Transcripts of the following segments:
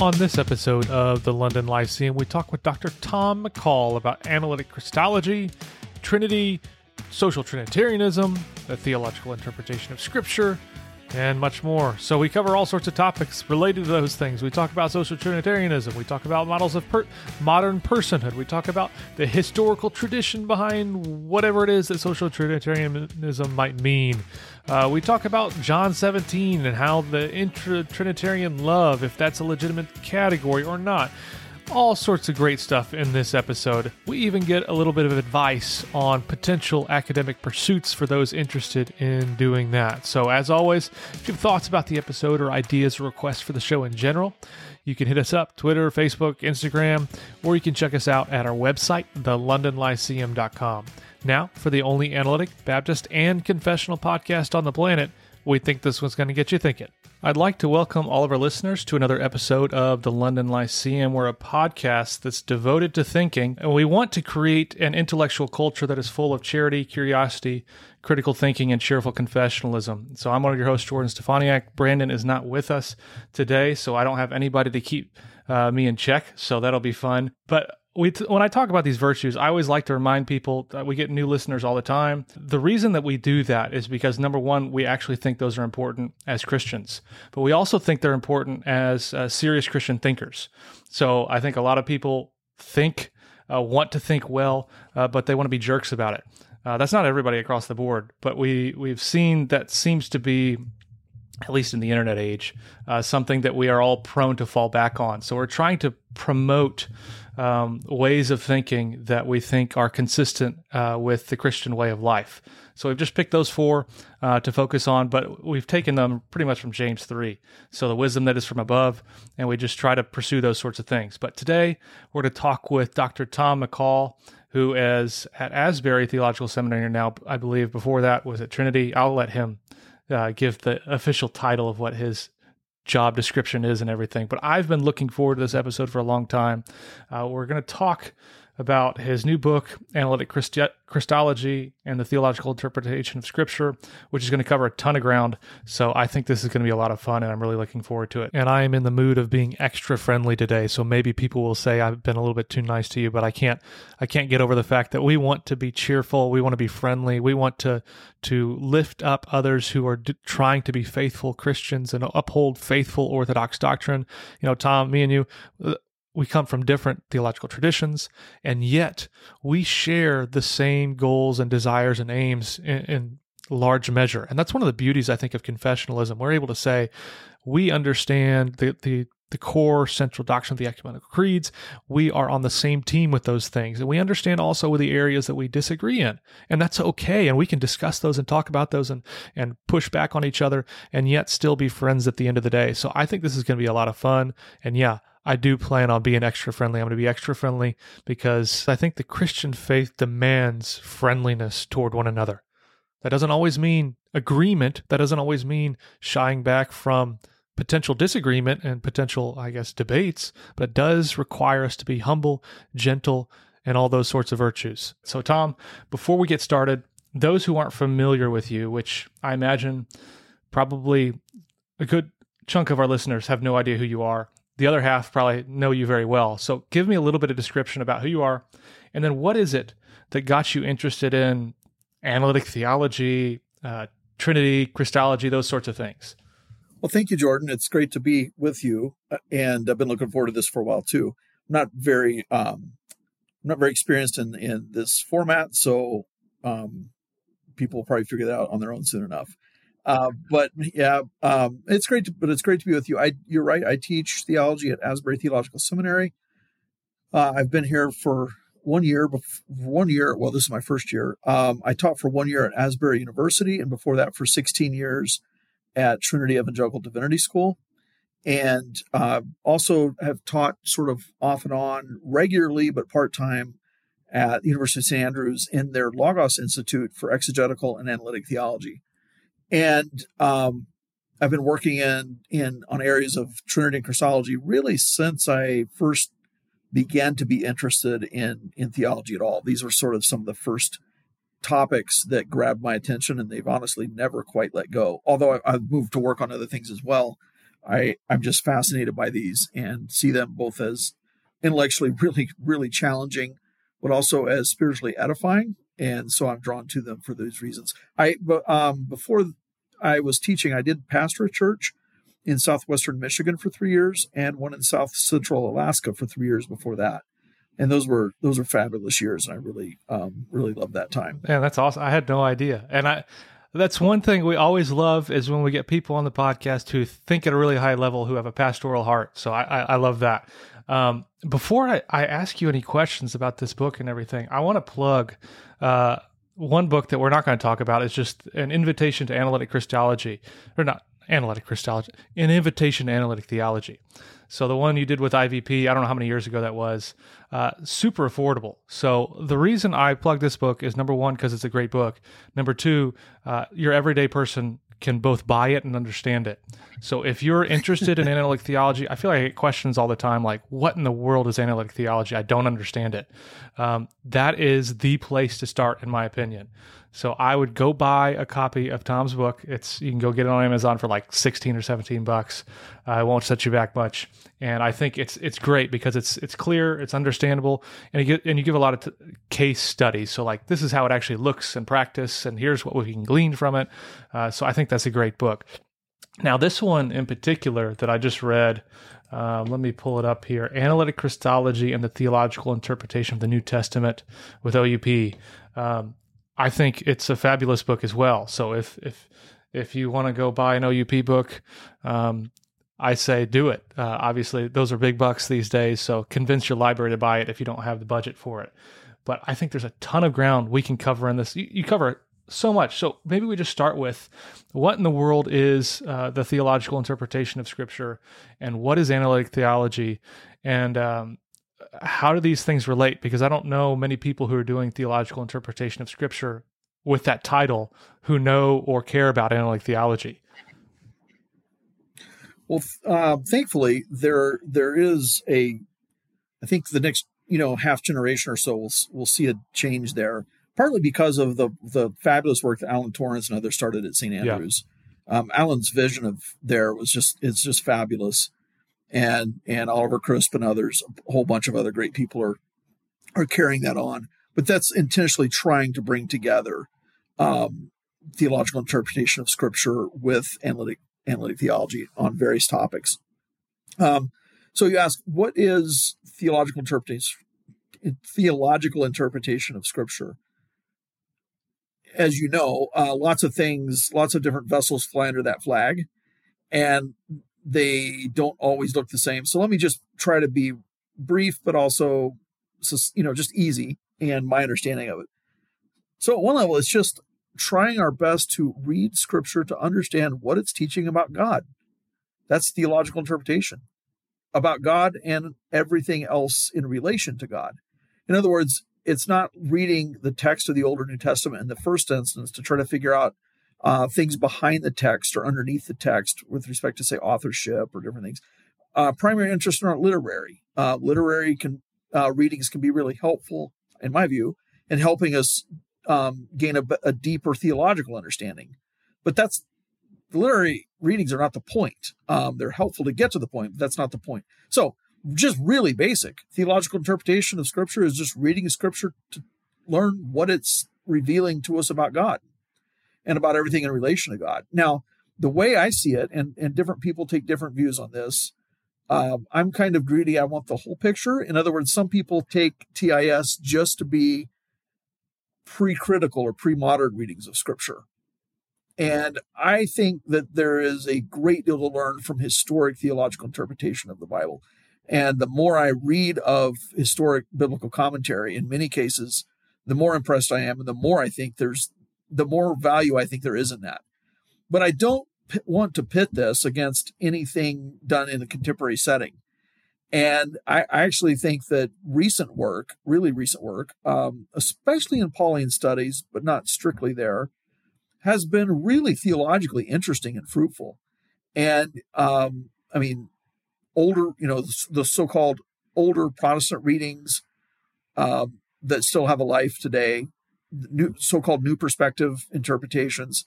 On this episode of the London Lyceum, we talk with Dr. Tom McCall about analytic Christology, Trinity, social Trinitarianism, the theological interpretation of Scripture, and much more. So we cover all sorts of topics related to those things. We talk about social Trinitarianism. We talk about models of per- modern personhood. We talk about the historical tradition behind whatever it is that social Trinitarianism might mean. Uh, we talk about John 17 and how the intra Trinitarian love, if that's a legitimate category or not. All sorts of great stuff in this episode. We even get a little bit of advice on potential academic pursuits for those interested in doing that. So, as always, if you have thoughts about the episode or ideas or requests for the show in general, you can hit us up Twitter, Facebook, Instagram, or you can check us out at our website, thelondonlyceum.com. Now, for the only analytic, Baptist, and confessional podcast on the planet, we think this one's going to get you thinking. I'd like to welcome all of our listeners to another episode of the London Lyceum. We're a podcast that's devoted to thinking, and we want to create an intellectual culture that is full of charity, curiosity, critical thinking, and cheerful confessionalism. So I'm one of your hosts, Jordan Stefaniak. Brandon is not with us today, so I don't have anybody to keep uh, me in check, so that'll be fun. But we t- when I talk about these virtues, I always like to remind people that we get new listeners all the time. The reason that we do that is because number one, we actually think those are important as Christians, but we also think they're important as uh, serious Christian thinkers. So I think a lot of people think, uh, want to think well, uh, but they want to be jerks about it. Uh, that's not everybody across the board, but we we've seen that seems to be at least in the internet age, uh, something that we are all prone to fall back on. So we're trying to promote um, ways of thinking that we think are consistent uh, with the Christian way of life. So we've just picked those four uh, to focus on, but we've taken them pretty much from James 3. So the wisdom that is from above, and we just try to pursue those sorts of things. But today we're going to talk with Dr. Tom McCall, who is at Asbury Theological Seminary now, I believe. Before that was at Trinity. I'll let him uh, give the official title of what his job description is and everything. But I've been looking forward to this episode for a long time. Uh, we're going to talk about his new book, Analytic Christi- Christology and the Theological Interpretation of Scripture, which is going to cover a ton of ground. So I think this is going to be a lot of fun, and I'm really looking forward to it. And I am in the mood of being extra friendly today, so maybe people will say I've been a little bit too nice to you, but I can't I can't get over the fact that we want to be cheerful, we want to be friendly, we want to to lift up others who are d- trying to be faithful Christians and uphold faithful Orthodox doctrine. You know, Tom, me and you uh, we come from different theological traditions, and yet we share the same goals and desires and aims in, in, large measure. And that's one of the beauties, I think, of confessionalism. We're able to say we understand the, the the core central doctrine of the ecumenical creeds. We are on the same team with those things. And we understand also the areas that we disagree in. And that's okay. And we can discuss those and talk about those and, and push back on each other and yet still be friends at the end of the day. So I think this is going to be a lot of fun. And yeah, I do plan on being extra friendly. I'm going to be extra friendly because I think the Christian faith demands friendliness toward one another. That doesn't always mean agreement. That doesn't always mean shying back from potential disagreement and potential, I guess, debates, but it does require us to be humble, gentle, and all those sorts of virtues. So, Tom, before we get started, those who aren't familiar with you, which I imagine probably a good chunk of our listeners have no idea who you are, the other half probably know you very well. So give me a little bit of description about who you are, and then what is it that got you interested in analytic theology, uh, Trinity, Christology, those sorts of things. Well, thank you, Jordan. It's great to be with you, uh, and I've been looking forward to this for a while too. I'm not very, um, I'm not very experienced in in this format, so um, people will probably figure that out on their own soon enough. Uh, but yeah, um, it's great. To, but it's great to be with you. I, you're right. I teach theology at Asbury Theological Seminary. Uh, I've been here for one year. One year. Well, this is my first year. Um, I taught for one year at Asbury University, and before that, for 16 years at Trinity Evangelical Divinity School, and uh, also have taught sort of off and on regularly, but part time at the University of St Andrews in their Logos Institute for Exegetical and Analytic Theology and um, I've been working in in on areas of Trinity and Christology really since I first began to be interested in in theology at all. These are sort of some of the first topics that grabbed my attention, and they've honestly never quite let go. Although I, have moved to work on other things as well, I I'm just fascinated by these and see them both as intellectually really really challenging, but also as spiritually edifying. And so I'm drawn to them for those reasons. I but um, before I was teaching, I did pastor a church in southwestern Michigan for three years and one in south central Alaska for three years before that. And those were those were fabulous years, and I really um, really loved that time. Yeah, that's awesome. I had no idea, and I that's one thing we always love is when we get people on the podcast who think at a really high level who have a pastoral heart. So I, I, I love that. Um, before I, I, ask you any questions about this book and everything, I want to plug uh, one book that we're not going to talk about. is just an invitation to analytic Christology, or not analytic Christology, an invitation to analytic theology. So the one you did with IVP, I don't know how many years ago that was, uh, super affordable. So the reason I plug this book is number one because it's a great book. Number two, uh, your everyday person can both buy it and understand it. So if you're interested in analytic theology, I feel like I get questions all the time like, what in the world is analytic theology? I don't understand it. Um, that is the place to start, in my opinion. So I would go buy a copy of Tom's book. It's you can go get it on Amazon for like 16 or 17 bucks. Uh, it won't set you back much. And I think it's it's great because it's it's clear, it's understandable, and you get and you give a lot of t- case studies. So like this is how it actually looks in practice, and here's what we can glean from it. Uh, so I think that's a great book. Now this one in particular that I just read. Um, let me pull it up here. Analytic Christology and the Theological Interpretation of the New Testament with OUP. Um, I think it's a fabulous book as well. So if if if you want to go buy an OUP book, um, I say do it. Uh, obviously, those are big bucks these days, so convince your library to buy it if you don't have the budget for it. But I think there's a ton of ground we can cover in this. You, you cover so much. So maybe we just start with what in the world is uh, the theological interpretation of Scripture, and what is analytic theology, and um, how do these things relate? Because I don't know many people who are doing theological interpretation of scripture with that title who know or care about analytic theology. Well, uh, thankfully, there there is a. I think the next you know half generation or so will will see a change there. Partly because of the the fabulous work that Alan Torrance and others started at St. Andrews. Yeah. Um, Alan's vision of there was just it's just fabulous and and Oliver Crisp and others, a whole bunch of other great people are are carrying that on. But that's intentionally trying to bring together um, theological interpretation of Scripture with analytic analytic theology on various topics. Um, so you ask, what is theological interpretation? Theological interpretation of Scripture. As you know, uh, lots of things, lots of different vessels fly under that flag, and they don't always look the same. So let me just try to be brief, but also, you know, just easy and my understanding of it. So at one level, it's just trying our best to read scripture to understand what it's teaching about God. That's theological interpretation about God and everything else in relation to God. In other words, it's not reading the text of the Old or New Testament in the first instance to try to figure out uh, things behind the text or underneath the text with respect to say authorship or different things. Uh, primary interests are not literary. Uh, literary can uh, readings can be really helpful, in my view, in helping us um, gain a, a, deeper theological understanding. But that's the literary readings are not the point. Um, they're helpful to get to the point, but that's not the point. So, just really basic theological interpretation of Scripture is just reading Scripture to learn what it's revealing to us about God and about everything in relation to God. Now, the way I see it, and, and different people take different views on this, um, I'm kind of greedy. I want the whole picture. In other words, some people take TIS just to be pre critical or pre modern readings of Scripture. And I think that there is a great deal to learn from historic theological interpretation of the Bible. And the more I read of historic biblical commentary, in many cases, the more impressed I am, and the more I think there's the more value I think there is in that. But I don't p- want to pit this against anything done in a contemporary setting. And I, I actually think that recent work, really recent work, um, especially in Pauline studies, but not strictly there, has been really theologically interesting and fruitful. And um, I mean, older, you know, the so-called older Protestant readings um, that still have a life today new so-called new perspective interpretations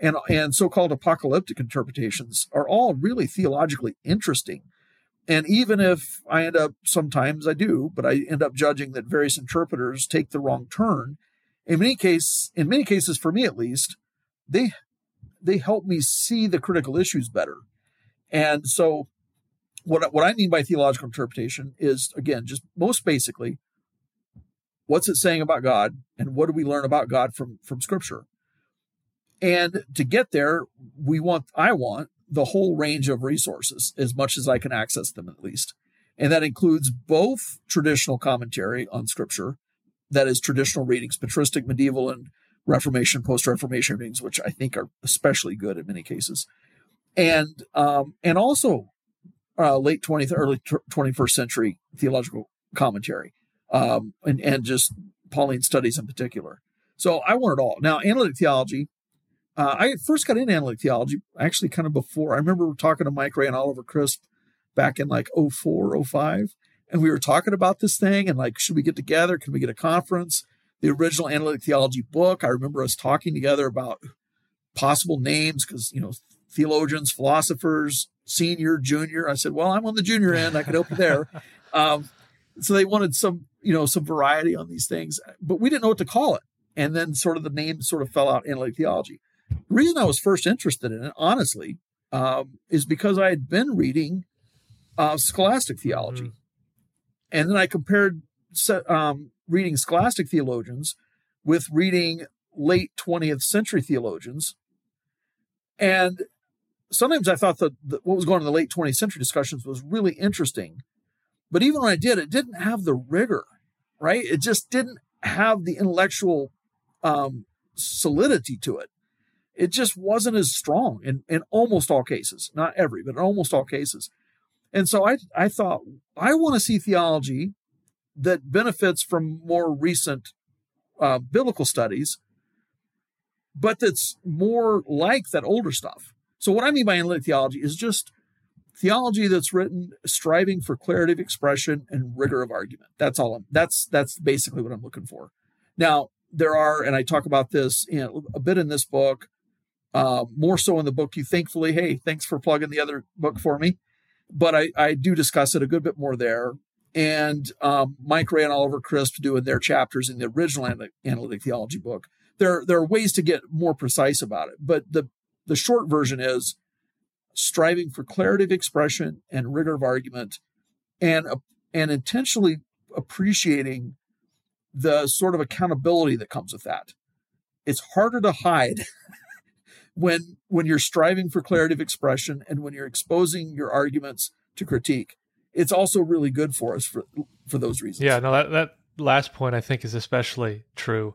and and so-called apocalyptic interpretations are all really theologically interesting. And even if I end up sometimes I do, but I end up judging that various interpreters take the wrong turn. In many case, in many cases, for me at least, they they help me see the critical issues better. And so, what what I mean by theological interpretation is again just most basically, what's it saying about God, and what do we learn about God from from Scripture? And to get there, we want, I want the whole range of resources as much as I can access them at least. And that includes both traditional commentary on scripture, that is traditional readings, patristic, medieval, and Reformation, post Reformation readings, which I think are especially good in many cases. And, um, and also uh, late 20th, early 21st century theological commentary, um, and, and just Pauline studies in particular. So I want it all. Now, analytic theology uh, I first got into analytic theology actually kind of before. I remember talking to Mike Rea and Oliver Crisp back in like 04, 05. And we were talking about this thing and like, should we get together? Can we get a conference? The original analytic theology book. I remember us talking together about possible names because, you know, theologians, philosophers, senior, junior. I said, well, I'm on the junior end. I could help you there. Um, so they wanted some, you know, some variety on these things, but we didn't know what to call it. And then sort of the name sort of fell out analytic theology. The reason I was first interested in it, honestly, um, is because I had been reading uh, scholastic theology. Mm-hmm. And then I compared um, reading scholastic theologians with reading late 20th century theologians. And sometimes I thought that, that what was going on in the late 20th century discussions was really interesting. But even when I did, it didn't have the rigor, right? It just didn't have the intellectual um, solidity to it it just wasn't as strong in, in almost all cases, not every, but in almost all cases. And so I, I thought, I want to see theology that benefits from more recent uh, biblical studies, but that's more like that older stuff. So, what I mean by analytic theology is just theology that's written striving for clarity of expression and rigor of argument. That's all. I'm, that's that's basically what I'm looking for. Now, there are, and I talk about this in a bit in this book. Uh, more so in the book, you thankfully, hey, thanks for plugging the other book for me. But I, I do discuss it a good bit more there. And um, Mike Rea and Oliver Crisp doing their chapters in the original analytic theology book. There, there are ways to get more precise about it, but the the short version is striving for clarity of expression and rigor of argument, and uh, and intentionally appreciating the sort of accountability that comes with that. It's harder to hide when when you're striving for clarity of expression and when you're exposing your arguments to critique. It's also really good for us for for those reasons. Yeah no that that last point i think is especially true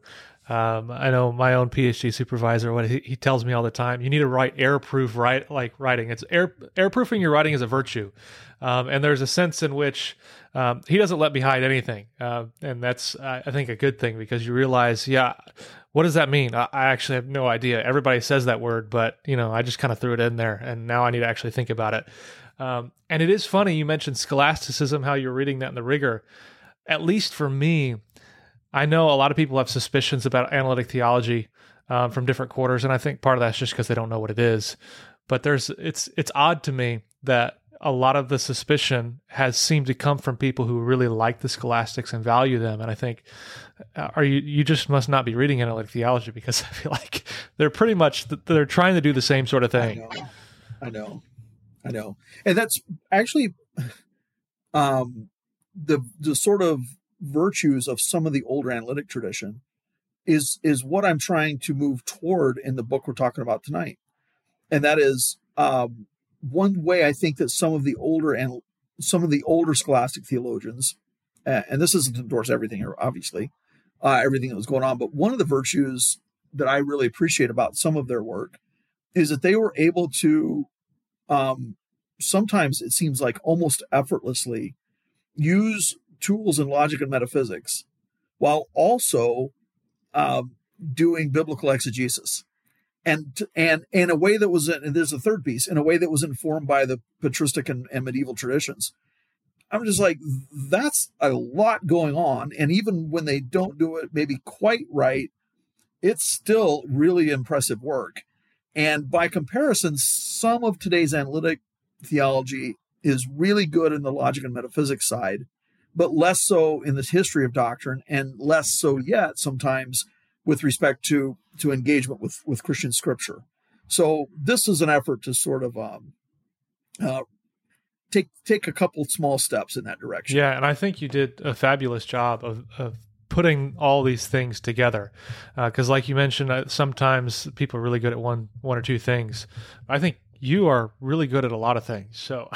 um, I know my own PhD supervisor. What he, he, tells me all the time: you need to write airproof write like writing. It's air airproofing your writing is a virtue, um, and there's a sense in which um, he doesn't let me hide anything, uh, and that's I think a good thing because you realize, yeah, what does that mean? I, I actually have no idea. Everybody says that word, but you know, I just kind of threw it in there, and now I need to actually think about it. Um, and it is funny you mentioned scholasticism, how you're reading that in the rigor. At least for me, I know a lot of people have suspicions about analytic theology um, from different quarters, and I think part of that's just because they don't know what it is. But there's it's it's odd to me that a lot of the suspicion has seemed to come from people who really like the scholastics and value them. And I think, uh, are you you just must not be reading analytic theology because I feel like they're pretty much they're trying to do the same sort of thing. I know, I know, I know. and that's actually um, the the sort of virtues of some of the older analytic tradition is is what I'm trying to move toward in the book we're talking about tonight, and that is um, one way I think that some of the older and some of the older scholastic theologians, uh, and this isn't endorse everything here, obviously, uh, everything that was going on, but one of the virtues that I really appreciate about some of their work is that they were able to, um, sometimes it seems like almost effortlessly, use tools in logic and metaphysics while also um, doing biblical exegesis. And and in a way that was and there's a third piece in a way that was informed by the patristic and, and, medieval traditions. I'm just like that's a lot going on. And even when they don't do it maybe quite right it's still really impressive work. And by comparison, some of today's analytic theology is really good in the logic and metaphysics side, but less so in this history of doctrine, and less so yet sometimes with respect to to engagement with with Christian scripture. So this is an effort to sort of um, uh, take take a couple small steps in that direction. Yeah, and I think you did a fabulous job of, of putting all these things together. Because, uh, like you mentioned, uh, sometimes people are really good at one one or two things. I think you are really good at a lot of things. So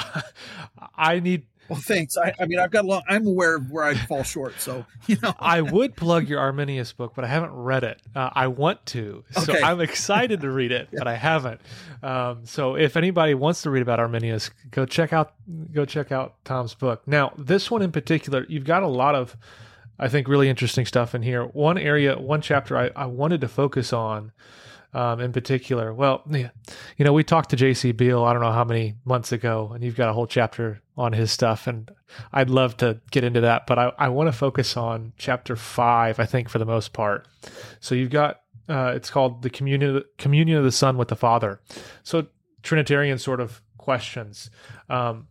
I need well, thanks. I, I mean, I've got a lot. I'm aware of where I fall short. So, you know, I would plug your Arminius book, but I haven't read it. Uh, I want to, so okay. I'm excited to read it, yeah. but I haven't. Um, so, if anybody wants to read about Arminius, go check out go check out Tom's book. Now, this one in particular, you've got a lot of, I think, really interesting stuff in here. One area, one chapter, I, I wanted to focus on um, in particular. Well, yeah, you know, we talked to J.C. Beale, I don't know how many months ago, and you've got a whole chapter on his stuff, and I'd love to get into that, but I, I want to focus on chapter five, I think, for the most part. So you've got, uh, it's called the communion, communion of the Son with the Father. So Trinitarian sort of questions. Um,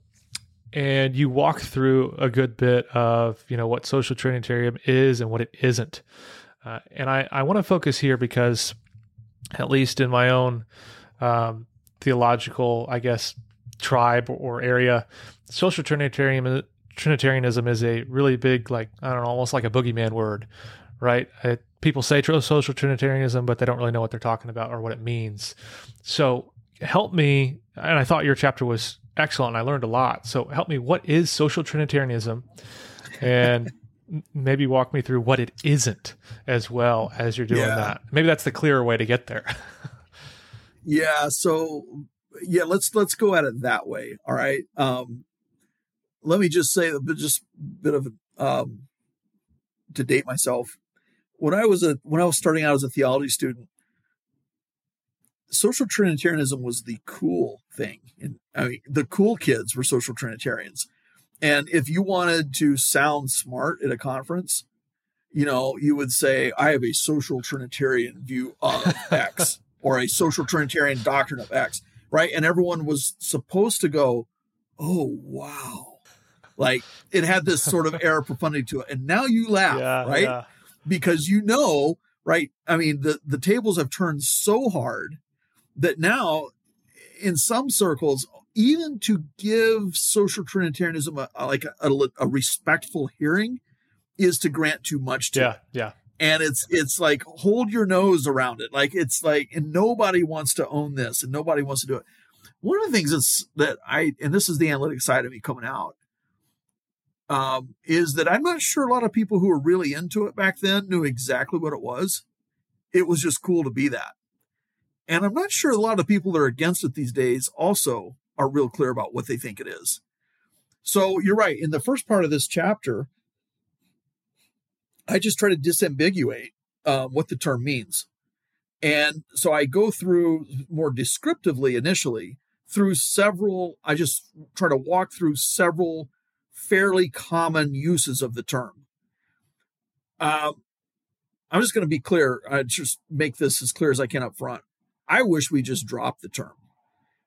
and you walk through a good bit of, you know, what social Trinitarian is and what it isn't. Uh, and I, I want to focus here because at least in my own um, theological, I guess, tribe or area, social Trinitarian, Trinitarianism is a really big, like, I don't know, almost like a boogeyman word, right? People say social Trinitarianism, but they don't really know what they're talking about or what it means. So help me, and I thought your chapter was excellent. I learned a lot. So help me, what is social Trinitarianism? And maybe walk me through what it isn't as well as you're doing yeah. that. Maybe that's the clearer way to get there. yeah. So yeah, let's let's go at it that way. All right. Um, let me just say, just a bit of um, to date myself. When I was a when I was starting out as a theology student, social Trinitarianism was the cool thing, and I mean the cool kids were social Trinitarians and if you wanted to sound smart at a conference, you know, you would say, I have a social Trinitarian view of X or a social Trinitarian doctrine of X, right? And everyone was supposed to go, oh, wow. Like it had this sort of air of profundity to it. And now you laugh, yeah, right? Yeah. Because you know, right? I mean, the, the tables have turned so hard that now in some circles, even to give social Trinitarianism a, a like a, a, a, respectful hearing is to grant too much to yeah, it. Yeah. And it's it's like hold your nose around it. Like it's like and nobody wants to own this and nobody wants to do it. One of the things that's that I and this is the analytic side of me coming out um, is that I'm not sure a lot of people who were really into it back then knew exactly what it was. It was just cool to be that. And I'm not sure a lot of people that are against it these days also are real clear about what they think it is. So you're right. In the first part of this chapter, I just try to disambiguate um, what the term means. And so I go through more descriptively initially through several, I just try to walk through several fairly common uses of the term. Um, I'm just going to be clear. I just make this as clear as I can up front. I wish we just dropped the term.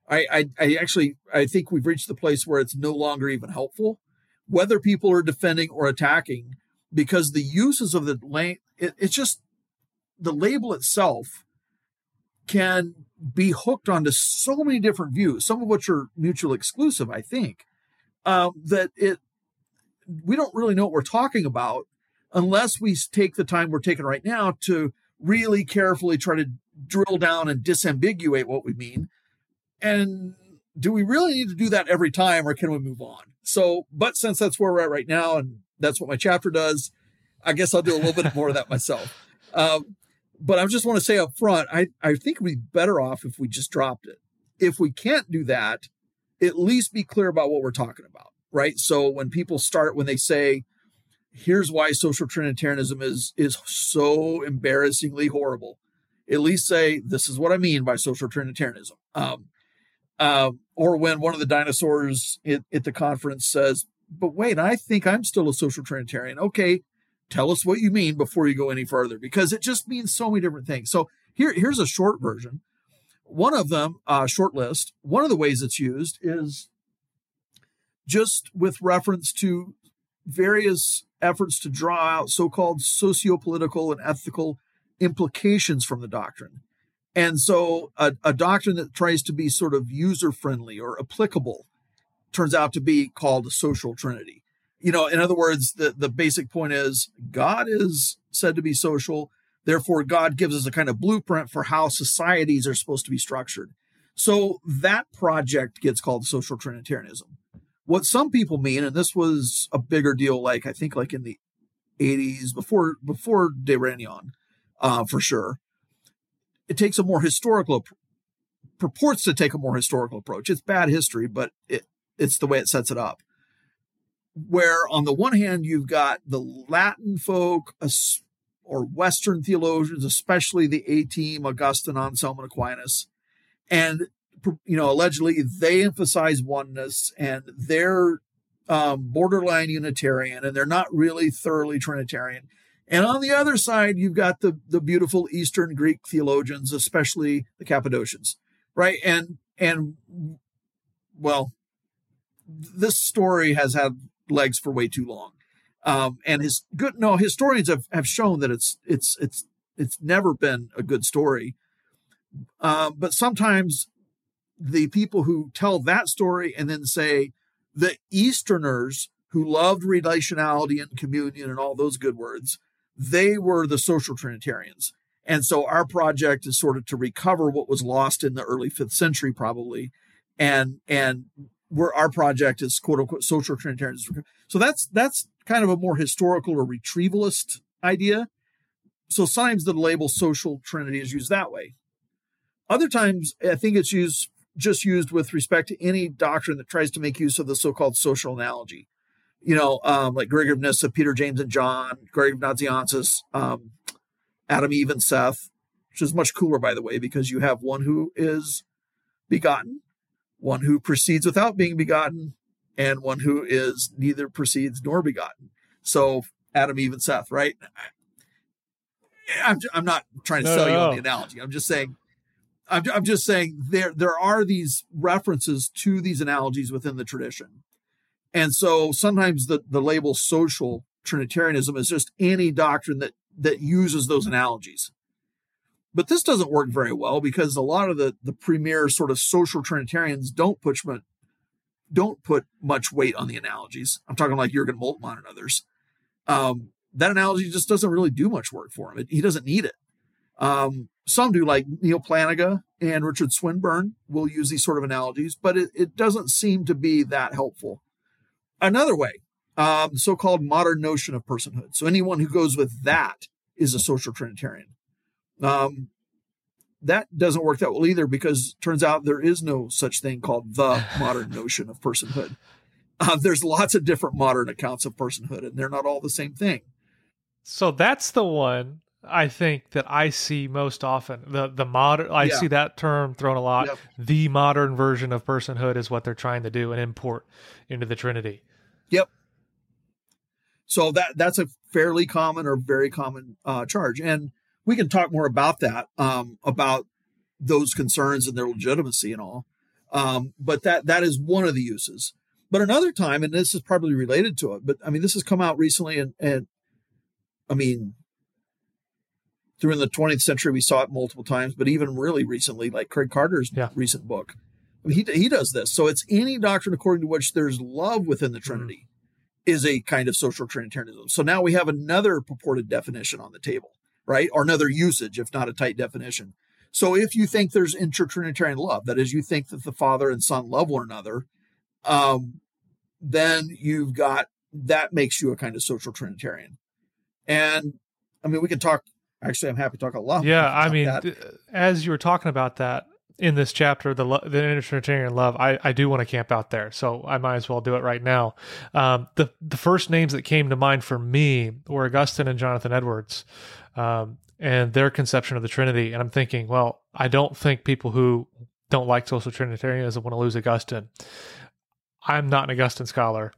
I, I, I actually I think we've reached the place where it's no longer even helpful, whether people are defending or attacking, because the uses of the lane it, it's just the label itself can be hooked onto so many different views, some of which are mutually exclusive. I think um, that it we don't really know what we're talking about unless we take the time we're taking right now to really carefully try to drill down and disambiguate what we mean and do we really need to do that every time or can we move on? So, but since that's where we're at right now and that's what my chapter does, I guess I'll do a little bit more of that myself. Um, but I just want to say up front, I, I think we'd be better off if we just dropped it. If we can't do that, at least be clear about what we're talking about, right? So when people start, when they say, here's why social Trinitarianism is, is so embarrassingly horrible, at least say, this is what I mean by social Trinitarianism. Um, uh, or when one of the dinosaurs at, at the conference says, but wait, I think I'm still a social Trinitarian. Okay, tell us what you mean before you go any further, because it just means so many different things. So here, here's a short version. one of them, uh, short list, one of the ways it's used is just with reference to various efforts to draw out so called socio-political and ethical implications from the doctrine. And so a, a doctrine that tries to be sort of user friendly or applicable turns out to be called a social trinity. You know, in other words, the, the basic point is God is said to be social. Therefore, God gives us a kind of blueprint for how societies are supposed to be structured. So that project gets called social Trinitarianism. What some people mean, and this was a bigger deal, like I think like in the 80s before before De Régnon, uh, for sure. It takes a more historical purports to take a more historical approach. It's bad history, but it it's the way it sets it up. Where on the one hand you've got the Latin folk or Western theologians, especially the A team, Augustine, Anselm, and Aquinas, and you know allegedly they emphasize oneness and they're um, borderline Unitarian and they're not really thoroughly Trinitarian. And on the other side, you've got the the beautiful Eastern Greek theologians, especially the Cappadocians, right? And and well, this story has had legs for way too long. Um, and his good no historians have, have shown that it's it's it's it's never been a good story. Uh, but sometimes the people who tell that story and then say the Easterners who loved relationality and communion and all those good words, they were the social Trinitarians. And so our project is sort of to recover what was lost in the early fifth century, probably, and and where our project is quote unquote social Trinitarians. So that's that's kind of a more historical or retrievalist idea. So sometimes the label social trinity is used that way. Other times, I think it's used just used with respect to any doctrine that tries to make use of the so-called social analogy. You know, um, like Gregory of Nyssa, Peter, James, and John, Gregory of Nazianzus, um, Adam, Eve, and Seth, which is much cooler, by the way, because you have one who is begotten one who proceeds without being begotten, and one who is neither proceeds nor begotten. So Adam, Eve, and Seth, right? I'm, I'm not trying to no, sell no, you on the analogy. I'm just saying, I'm, I'm just saying there there are these references to these analogies within the tradition, and so sometimes the the label social Trinitarianism is just any doctrine that that uses those analogies. But this doesn't work very well because a lot of the, the premier sort of social Trinitarians don't push much, don't put much weight on the analogies. I'm talking like Jurgen Moltmann and others. Um, that analogy just doesn't really do much work for him. It, he doesn't need it. Um, some do, like Neal Plantinga and Richard Swinburne, will use these sort of analogies, but it, it doesn't seem to be that helpful. Another way, um, so called modern notion of personhood. So anyone who goes with that is a social Trinitarian. Um, that doesn't work that well either because turns out there is no such thing called the modern notion of personhood. Uh, there's lots of different modern accounts of personhood, and they're not all the same thing. So that's the one I think that I see most often. The the modern I yeah. see that term thrown a lot. Yep. The modern version of personhood is what they're trying to do and import into the Trinity. Yep. So that that's a fairly common or very common uh, charge, and we can talk more about that, um, about those concerns and their legitimacy and all. Um, but that that is one of the uses. But another time, and this is probably related to it, but I mean, this has come out recently, and and I mean, through the 20th century, we saw it multiple times, but even really recently, like Craig Carter's yeah. recent book, he he does this. So it's any doctrine according to which there's love within the Trinity. Mm-hmm. Is a kind of social Trinitarianism. So now we have another purported definition on the table right? Or another usage, if not a tight definition. So if you think there's intertrinitarian love, that is, you think that the Father and Son love one another, um, then you've got that makes you a kind of social Trinitarian. And I mean, we can talk. Actually, I'm happy to talk a lot. Yeah, I mean, th- as you were talking about that in this chapter, the lo- the intertrinitarian love, I, I do want to camp out there, so I might as well do it right now. Um, the the first names that came to mind for me were Augustine and Jonathan Edwards um, and their conception of the Trinity. And I'm thinking, well, I don't think people who don't like social Trinitarianism want to lose Augustine. I'm not an Augustine scholar,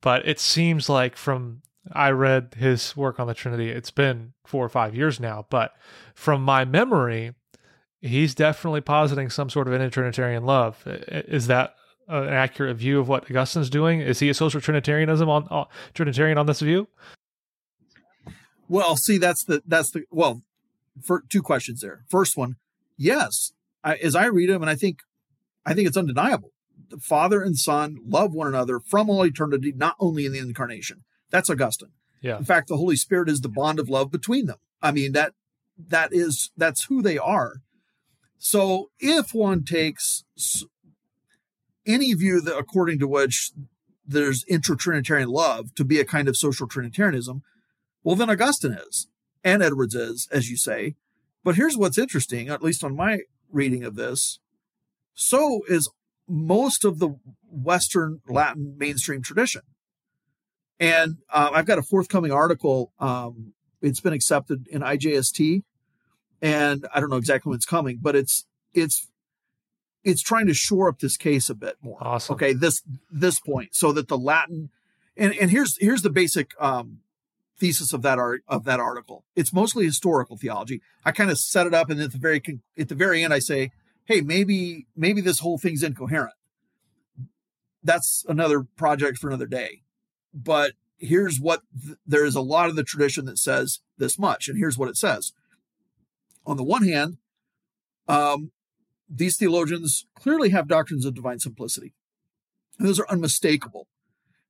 but it seems like from I read his work on the Trinity, it's been four or five years now, but from my memory, he's definitely positing some sort of intertrinitarian love. Is that an accurate view of what Augustine's doing? Is he a social trinitarianism on uh, trinitarian on this view? Well, see, that's the that's the well, for two questions there. First one, yes, I, as I read him, and I think I think it's undeniable. The Father and Son love one another from all eternity, not only in the incarnation. That's Augustine. Yeah. In fact, the Holy Spirit is the bond of love between them. I mean that that is that's who they are. So if one takes any view that according to which there's intra-Trinitarian love to be a kind of social Trinitarianism, well, then Augustine is, and Edwards is, as you say. But here's what's interesting, at least on my reading of this. So is most of the Western Latin mainstream tradition. And uh, I've got a forthcoming article. Um, it's been accepted in IJST, and I don't know exactly when it's coming, but it's it's it's trying to shore up this case a bit more. Awesome. Okay, this this point, so that the Latin and and here's here's the basic um, thesis of that art of that article. It's mostly historical theology. I kind of set it up, and at the very con- at the very end, I say, "Hey, maybe maybe this whole thing's incoherent." That's another project for another day. But here's what th- there is a lot of the tradition that says this much, and here's what it says. On the one hand, um, these theologians clearly have doctrines of divine simplicity. And those are unmistakable.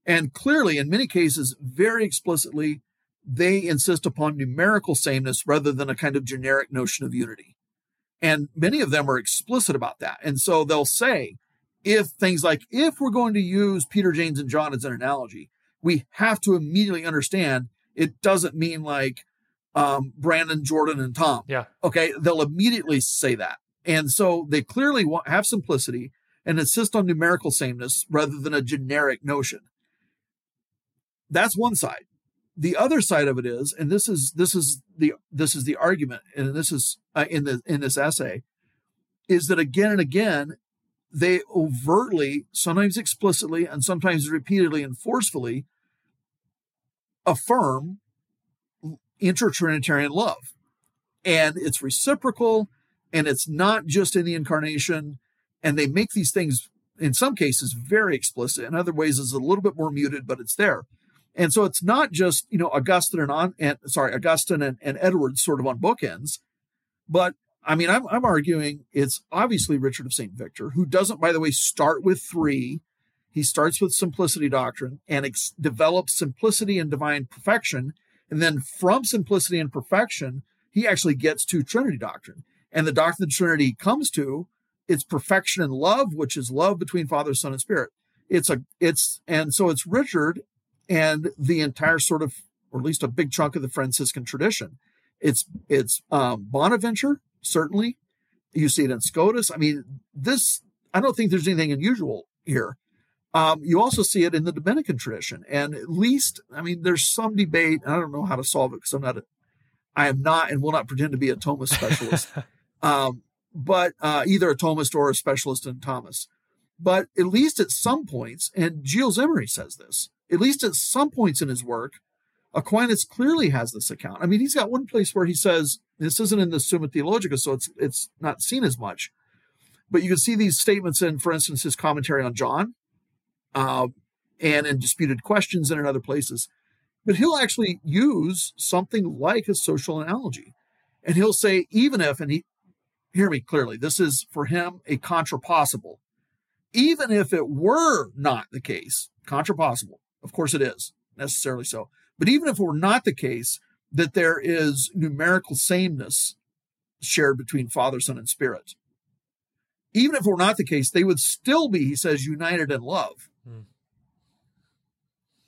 And clearly, in many cases, very explicitly, they insist upon numerical sameness rather than a kind of generic notion of unity. And many of them are explicit about that. And so they'll say, if things like, if we're going to use Peter, James, and John as an analogy, we have to immediately understand it doesn't mean like um, Brandon, Jordan, and Tom. Yeah. Okay. They'll immediately say that. And so they clearly want, have simplicity and insist on numerical sameness rather than a generic notion. That's one side. The other side of it is, and this is this is the this is the argument, and this is uh, in the in this essay, is that again and again they overtly, sometimes explicitly, and sometimes repeatedly and forcefully affirm intertrinitarian love, and it's reciprocal and it's not just in the incarnation and they make these things in some cases very explicit. In other ways is a little bit more muted but it's there. And so it's not just you know augustine and on and sorry augustine and, and edwards sort of on bookends but i mean I'm, I'm arguing it's obviously richard of st victor who doesn't by the way start with three. He starts with simplicity doctrine and ex- develops simplicity and divine perfection and then from simplicity and perfection he actually gets to trinity doctrine and the doctrine of Trinity comes to its perfection in love, which is love between Father, Son, and Spirit. It's a it's and so it's Richard and the entire sort of or at least a big chunk of the Franciscan tradition. It's it's um, Bonaventure certainly. You see it in Scotus. I mean, this I don't think there's anything unusual here. Um, you also see it in the Dominican tradition, and at least I mean, there's some debate. and I don't know how to solve it because I'm not a, I am not and will not pretend to be a Thomas specialist. um, but uh, either a Thomist or a specialist in Thomas. But at least at some points, and Gilles Emery says this, at least at some points in his work, Aquinas clearly has this account. I mean, he's got one place where he says, this isn't in the Summa Theologica, so it's it's not seen as much. But you can see these statements in, for instance, his commentary on John, uh, and in Disputed Questions and in other places. But he'll actually use something like a social analogy. And he'll say, even if, and he hear me clearly. This is for him a contrapossible. Even if it were not the case, contrapossible, of course it is, necessarily so. But even if it were not the case that there is numerical sameness shared between Father, Son, and Spirit, even if it were not the case, they would still be, he says, united in love. Hmm.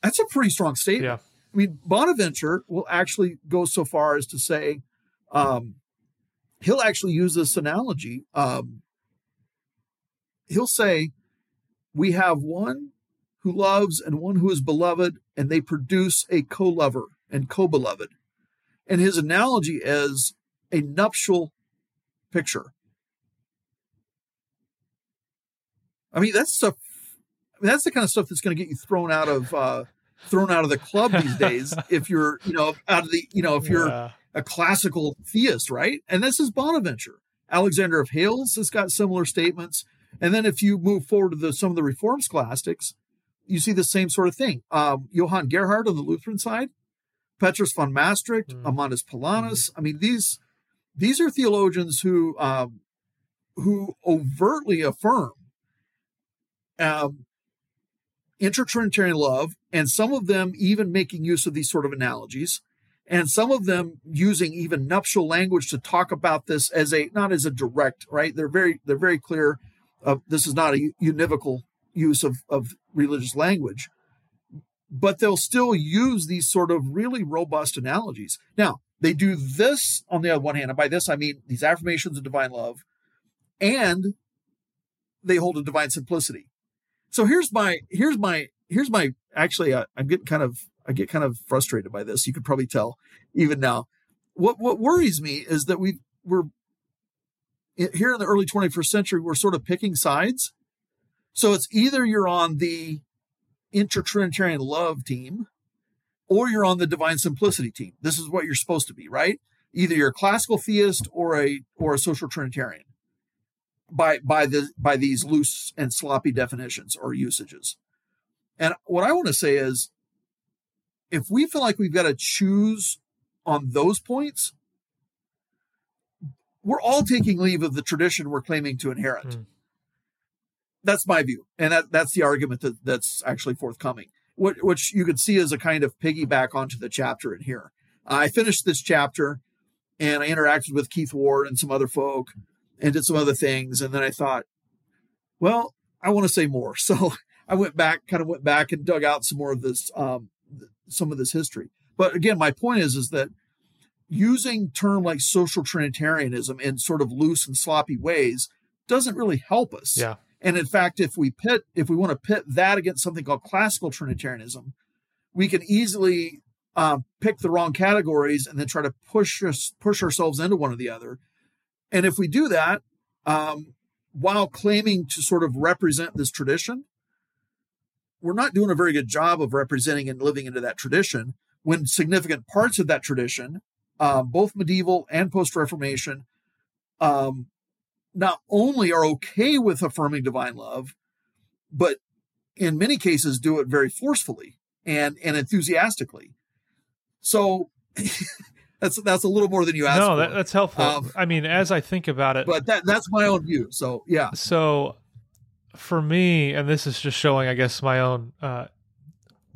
That's a pretty strong statement. Yeah. I mean, Bonaventure will actually go so far as to say, um, he'll actually use this analogy. Um, he'll say, We have one who loves and one who is beloved, and they produce a co lover and co beloved. And his analogy is a nuptial picture. I mean, that's stuff. I mean, that's the kind of stuff that's going to get you thrown out of uh, thrown out of the club these days. if you're, you know, out of the, you know, if you're a classical theist, right? And this is Bonaventure. Alexander of Hales has got similar statements. And then if you move forward to the, some of the Reform scholastics, you see the same sort of thing. Um, Johann Gerhard on the Lutheran side, Petrus van Mastricht, mm. Amandus. Mm. I mean, these these are theologians who um, who overtly affirm um, intertrinitarian love, and some of them even making use of these sort of analogies, and some of them using even nuptial language to talk about this as a not as a direct right. They're very they're very clear. Uh, this is not a univocal use of of religious language, but they'll still use these sort of really robust analogies. Now they do this on the other one hand, and by this I mean these affirmations of divine love, and they hold a divine simplicity. So here's my here's my here's my actually uh, I'm getting kind of I get kind of frustrated by this. You could probably tell even now. What what worries me is that we we're here in the early 21st century we're sort of picking sides. So it's either you're on the intertrinitarian love team or you're on the divine simplicity team. This is what you're supposed to be, right? Either you're a classical theist or a or a social trinitarian by by the by these loose and sloppy definitions or usages. And what I want to say is if we feel like we've got to choose on those points, we're all taking leave of the tradition we're claiming to inherit. Mm. That's my view. And that, that's the argument that, that's actually forthcoming, what, which you could see as a kind of piggyback onto the chapter in here. I finished this chapter and I interacted with Keith Ward and some other folk and did some other things. And then I thought, well, I want to say more. So I went back, kind of went back and dug out some more of this, um, some of this history. But again, my point is, is that using term like social Trinitarianism in sort of loose and sloppy ways doesn't really help us. Yeah. And in fact, if we pit, if we want to pit that against something called classical Trinitarianism, we can easily um, pick the wrong categories and then try to push us, push ourselves into one or the other and if we do that, um, while claiming to sort of represent this tradition, we're not doing a very good job of representing and living into that tradition when significant parts of that tradition, um, both medieval and post Reformation, um, not only are okay with affirming divine love, but in many cases do it very forcefully and, and enthusiastically. So that's that's a little more than you asked. No, that, that's helpful. Um, I mean, as I think about it, but that that's my own view. So yeah. So for me, and this is just showing, I guess, my own uh,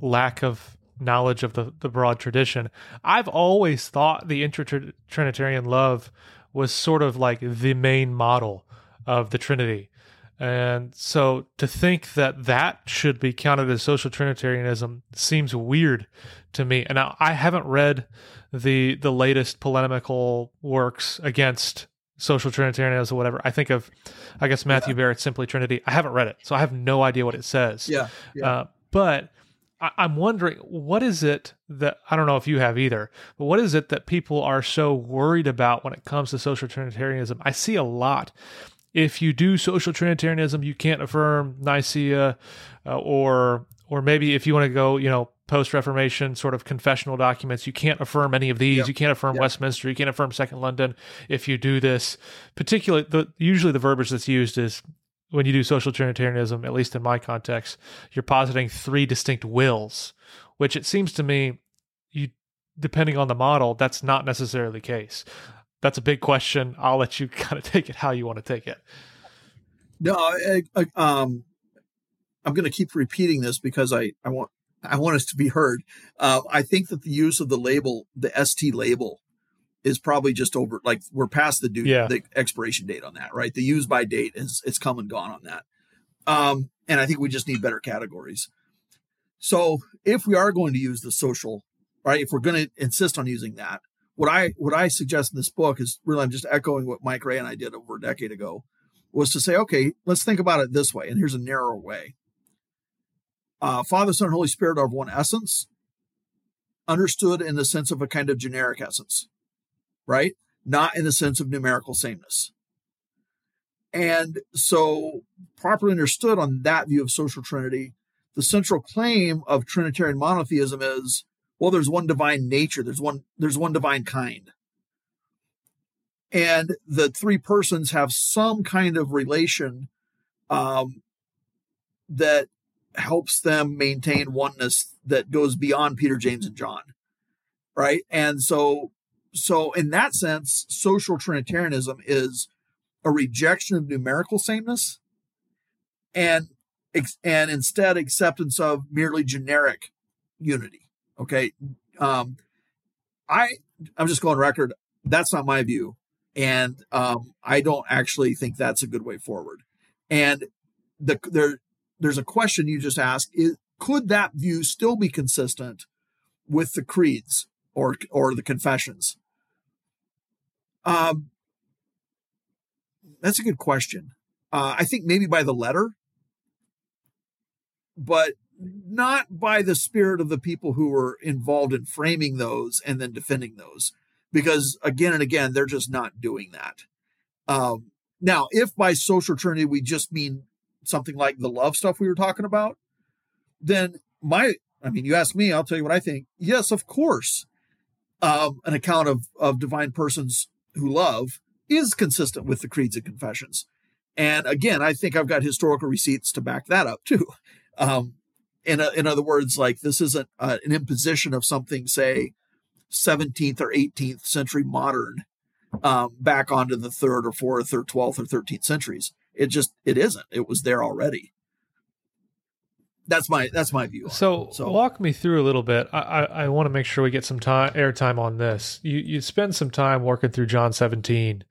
lack of knowledge of the the broad tradition. I've always thought the inter-trinitarian love was sort of like the main model of the Trinity. And so to think that that should be counted as social Trinitarianism seems weird to me. And now I haven't read the the latest polemical works against social Trinitarianism or whatever. I think of, I guess Matthew yeah. Barrett's Simply Trinity. I haven't read it, so I have no idea what it says. Yeah, yeah. Uh, but I, I'm wondering, what is it that I don't know if you have either, but what is it that people are so worried about when it comes to social Trinitarianism? I see a lot if you do social Trinitarianism, you can't affirm Nicaea, uh, or or maybe if you want to go, you know, post Reformation sort of confessional documents. You can't affirm any of these. Yep. You can't affirm yep. Westminster. You can't affirm Second London if you do this. Particularly, the usually the verbiage that's used is when you do social Trinitarianism, at least in my context, you're positing three distinct wills, which it seems to me, you depending on the model, that's not necessarily the case. That's a big question. I'll let you kind of take it how you want to take it. No, I, I, um, I'm going to keep repeating this because I, I want I want us to be heard. Uh, I think that the use of the label, the ST label, is probably just over. Like we're past the due, yeah. the expiration date on that, right? The use by date is it's come and gone on that. Um, and I think we just need better categories. So if we are going to use the social, right? If we're going to insist on using that, what I what I suggest in this book is really I'm just echoing what Mike Rea and I did over a decade ago, was to say, okay, let's think about it this way. And here's a narrower way uh, Father, Son, and Holy Spirit are of one essence, understood in the sense of a kind of generic essence, right? Not in the sense of numerical sameness. And so, properly understood on that view of social trinity, the central claim of Trinitarian monotheism is well, there's one divine nature, there's one, there's one divine kind. and the three persons have some kind of relation um, that helps them maintain oneness that goes beyond Peter, James, and John, right? And so, so in that sense, social Trinitarianism is a rejection of numerical sameness, and and instead acceptance of merely generic unity. Okay, um, I I'm just going record. That's not my view, and um, I don't actually think that's a good way forward. And the there there's a question you just asked: is, Could that view still be consistent with the creeds or or the confessions? Um, that's a good question. Uh, I think maybe by the letter, but not by the spirit of the people who were involved in framing those and then defending those, because again and again they're just not doing that. Um, now, if by social trinity we just mean something like the love stuff we were talking about, then my, I mean, you ask me, I'll tell you what I think. Yes, of course, um, an account of of divine persons who love is consistent with the creeds and confessions. And again, I think I've got historical receipts to back that up too. Um, in, a, in other words, like this isn't uh, an imposition of something, say, 17th or 18th century modern um, back onto the third or fourth or 12th or 13th centuries. It just, it isn't. It was there already. That's my that's my view. So, so, walk me through a little bit. I, I, I want to make sure we get some time airtime on this. You you spend some time working through John 17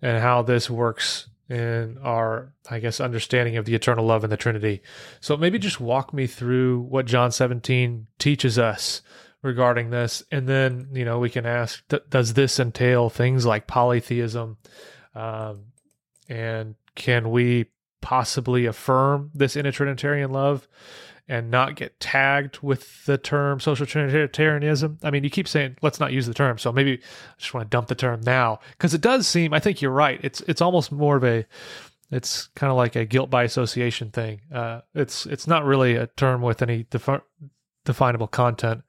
and how this works in our, I guess, understanding of the eternal love and the Trinity. So maybe just walk me through what John 17 teaches us regarding this. And then, you know, we can ask, does this entail things like polytheism? Um, and can we possibly affirm this in a Trinitarian love? And not get tagged with the term social trinitarianism. I mean, you keep saying let's not use the term, so maybe I just want to dump the term now because it does seem. I think you're right. It's it's almost more of a it's kind of like a guilt by association thing. Uh, it's it's not really a term with any defi- definable content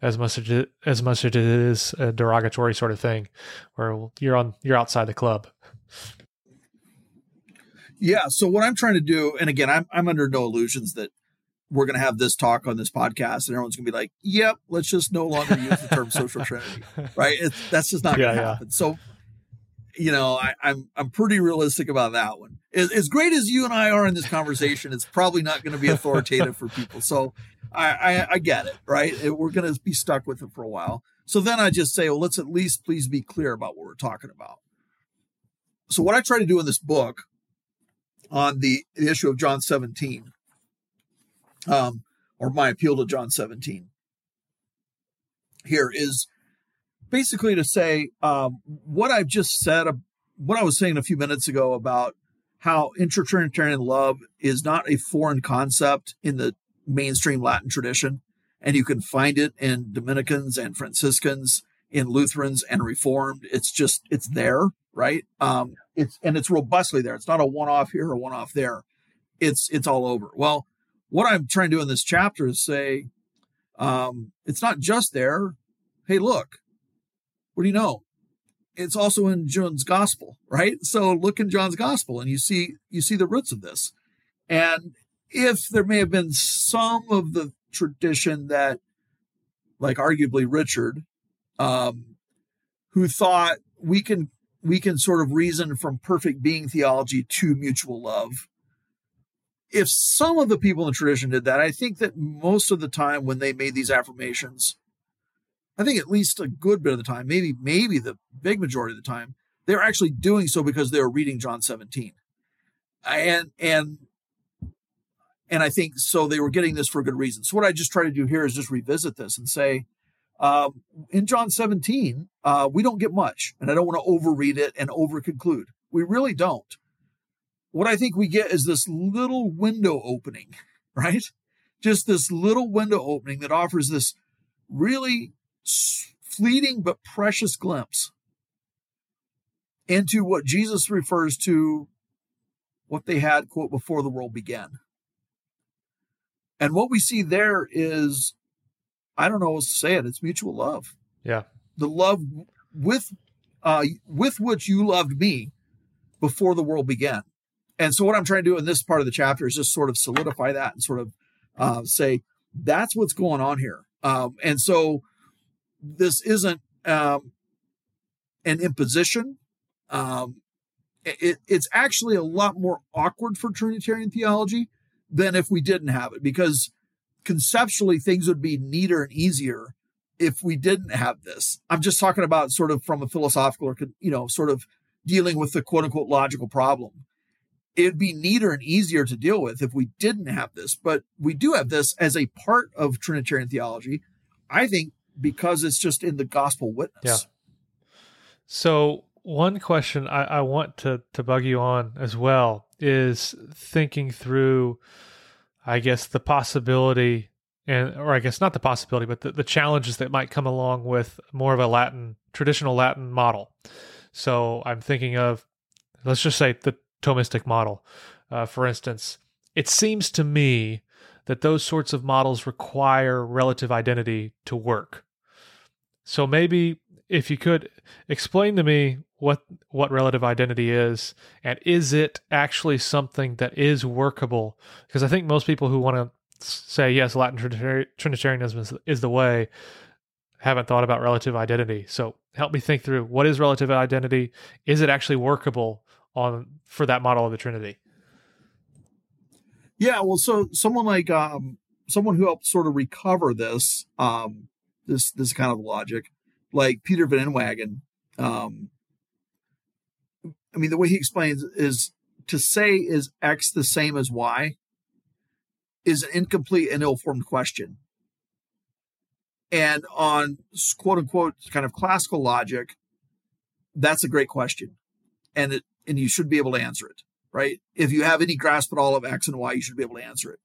as much as it, as much as it is a derogatory sort of thing, where you're on you're outside the club. Yeah. So what I'm trying to do, and again, I'm I'm under no illusions that we're going to have this talk on this podcast and everyone's going to be like, yep, let's just no longer use the term social trinity, right? It's, that's just not going to happen. Yeah. So, you know, I, am I'm, I'm pretty realistic about that one. As, as, great as you and I are in this conversation, it's probably not going to be authoritative for people. So I, I, I get it, right? It, we're going to be stuck with it for a while. So then I just say, well, let's at least please be clear about what we're talking about. So what I try to do in this book on the, the issue of John 17 um, or my appeal to John 17 here is basically to say um, what I've just said, what I was saying a few minutes ago about how intertrinitarian love is not a foreign concept in the mainstream Latin tradition. And you can find it in Dominicans and Franciscans, in Lutherans and Reformed. It's just, it's there, right? Um, it's, and it's robustly there. It's not a one off here or one off there. It's, it's all over. Well, what I'm trying to do in this chapter is say, um, it's not just there. Hey, look, what do you know? It's also in John's gospel, right? So look in John's gospel and you see, you see the roots of this. And if there may have been some of the tradition that, like arguably Richard, um, who thought we can, we can sort of reason from perfect being theology to mutual love if some of the people in the tradition did that, I think that most of the time when they made these affirmations, I think at least a good bit of the time, maybe maybe the big majority of the time, they're actually doing so because they were reading John 17. And and and I think so they were getting this for a good reason. So what I just try to do here is just revisit this and say, um, in John 17, uh, we don't get much, and I don't want to overread it and overconclude. We really don't what I think we get is this little window opening, right? Just this little window opening that offers this really fleeting but precious glimpse into what Jesus refers to what they had, quote, before the world began. And what we see there is, I don't know what to say it, it's mutual love. Yeah. The love with uh, with which you loved me before the world began. And so, what I'm trying to do in this part of the chapter is just sort of solidify that and sort of uh, say that's what's going on here. Um, and so, this isn't um, an imposition. Um, it, it's actually a lot more awkward for Trinitarian theology than if we didn't have it, because conceptually things would be neater and easier if we didn't have this. I'm just talking about sort of from a philosophical or, you know, sort of dealing with the quote unquote logical problem. It'd be neater and easier to deal with if we didn't have this, but we do have this as a part of Trinitarian theology. I think because it's just in the gospel witness. Yeah. So one question I, I want to to bug you on as well is thinking through, I guess, the possibility and or I guess not the possibility, but the, the challenges that might come along with more of a Latin traditional Latin model. So I'm thinking of let's just say the Thomistic model, uh, for instance. It seems to me that those sorts of models require relative identity to work. So maybe if you could explain to me what what relative identity is and is it actually something that is workable because i think most people who want to say yes latin trinitarianism is, is the way haven't thought about relative identity so help me think through what is relative identity is it actually workable on for that model of the trinity yeah well so someone like um someone who helped sort of recover this um this this kind of logic like Peter Van Inwagen, um, I mean, the way he explains is to say is X the same as Y is an incomplete and ill-formed question. And on quote unquote kind of classical logic, that's a great question. And it and you should be able to answer it, right? If you have any grasp at all of X and Y, you should be able to answer it.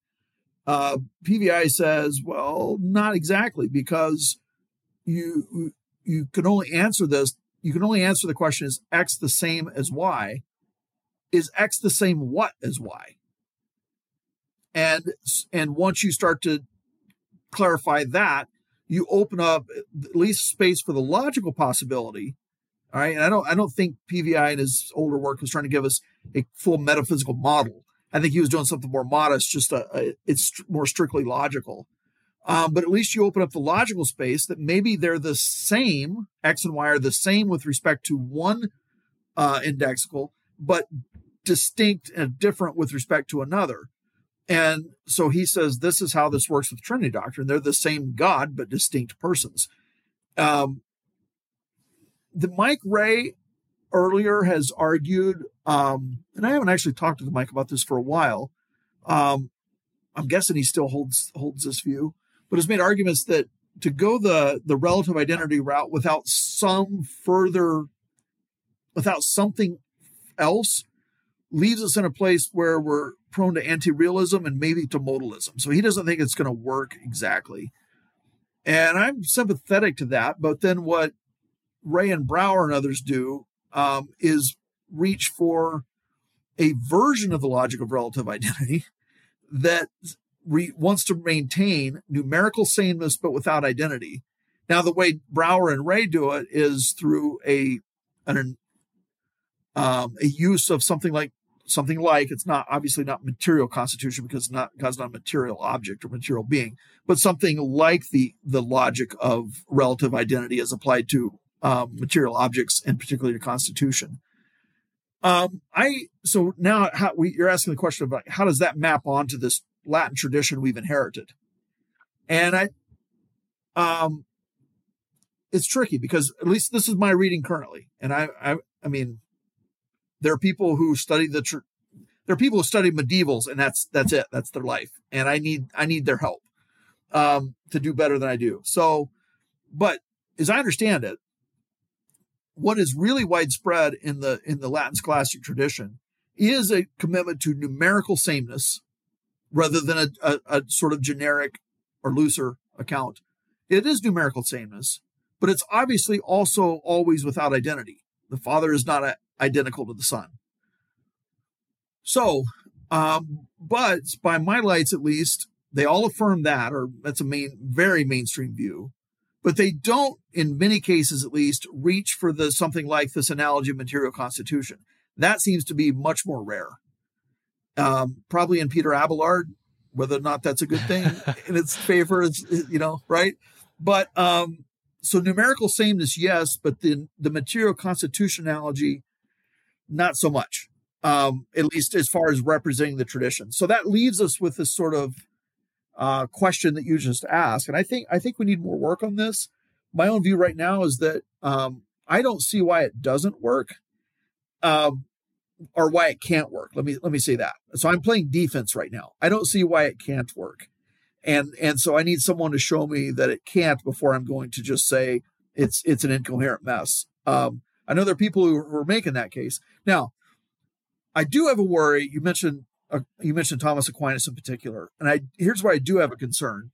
Uh, PVI says, well, not exactly, because you you can only answer this. You can only answer the question: Is X the same as Y? Is X the same what as Y? And and once you start to clarify that, you open up at least space for the logical possibility. All right, and I don't I don't think PVI in his older work was trying to give us a full metaphysical model. I think he was doing something more modest, just a, a it's more strictly logical. Um, but at least you open up the logical space that maybe they're the same, X and Y are the same with respect to one uh, indexical, but distinct and different with respect to another. And so he says this is how this works with Trinity doctrine. They're the same God, but distinct persons. Um, the Mike Rea earlier has argued, um, and I haven't actually talked to the Mike about this for a while. Um, I'm guessing he still holds holds this view but has made arguments that to go the the relative identity route without some further without something else leaves us in a place where we're prone to anti-realism and maybe to modalism. So he doesn't think it's going to work exactly. And I'm sympathetic to that. But then what Rea and Brower and others do um, is reach for a version of the logic of relative identity that re- wants to maintain numerical sameness but without identity. Now, the way Brower and Rea do it is through a an um, a use of something like something like it's not obviously not material constitution because not God's not a material object or material being, but something like the the logic of relative identity as applied to um, material objects and particularly the constitution. Um, I so now how we, you're asking the question about how does that map onto this Latin tradition we've inherited. And I, um, it's tricky because at least this is my reading currently. And I, I, I mean, there are people who study the, tr- there are people who study medievals and that's, that's it. That's their life. And I need, I need their help, um, to do better than I do. So, but as I understand it, what is really widespread in the, in the Latin scholastic tradition is a commitment to numerical sameness rather than a, a, a sort of generic or looser account. It is numerical sameness, but it's obviously also always without identity. The Father is not a, identical to the Son. So, um, but by my lights at least, they all affirm that, or that's a main, very mainstream view. But they don't, in many cases at least, reach for the something like this analogy of material constitution. That seems to be much more rare. Um, probably in Peter Abelard, whether or not that's a good thing in its favor is, you know, right? But um, so numerical sameness, yes, but the the material constitution analogy, not so much. Um, at least as far as representing the tradition. So that leaves us with this sort of uh, question that you just asked, and I think I think we need more work on this. My own view right now is that um, I don't see why it doesn't work, um, or why it can't work. Let me let me say that. So I'm playing defense right now. I don't see why it can't work, and and so I need someone to show me that it can't before I'm going to just say it's it's an incoherent mess. Um, I know there are people who are making that case now. I do have a worry. You mentioned you mentioned Thomas Aquinas in particular, and I here's where I do have a concern.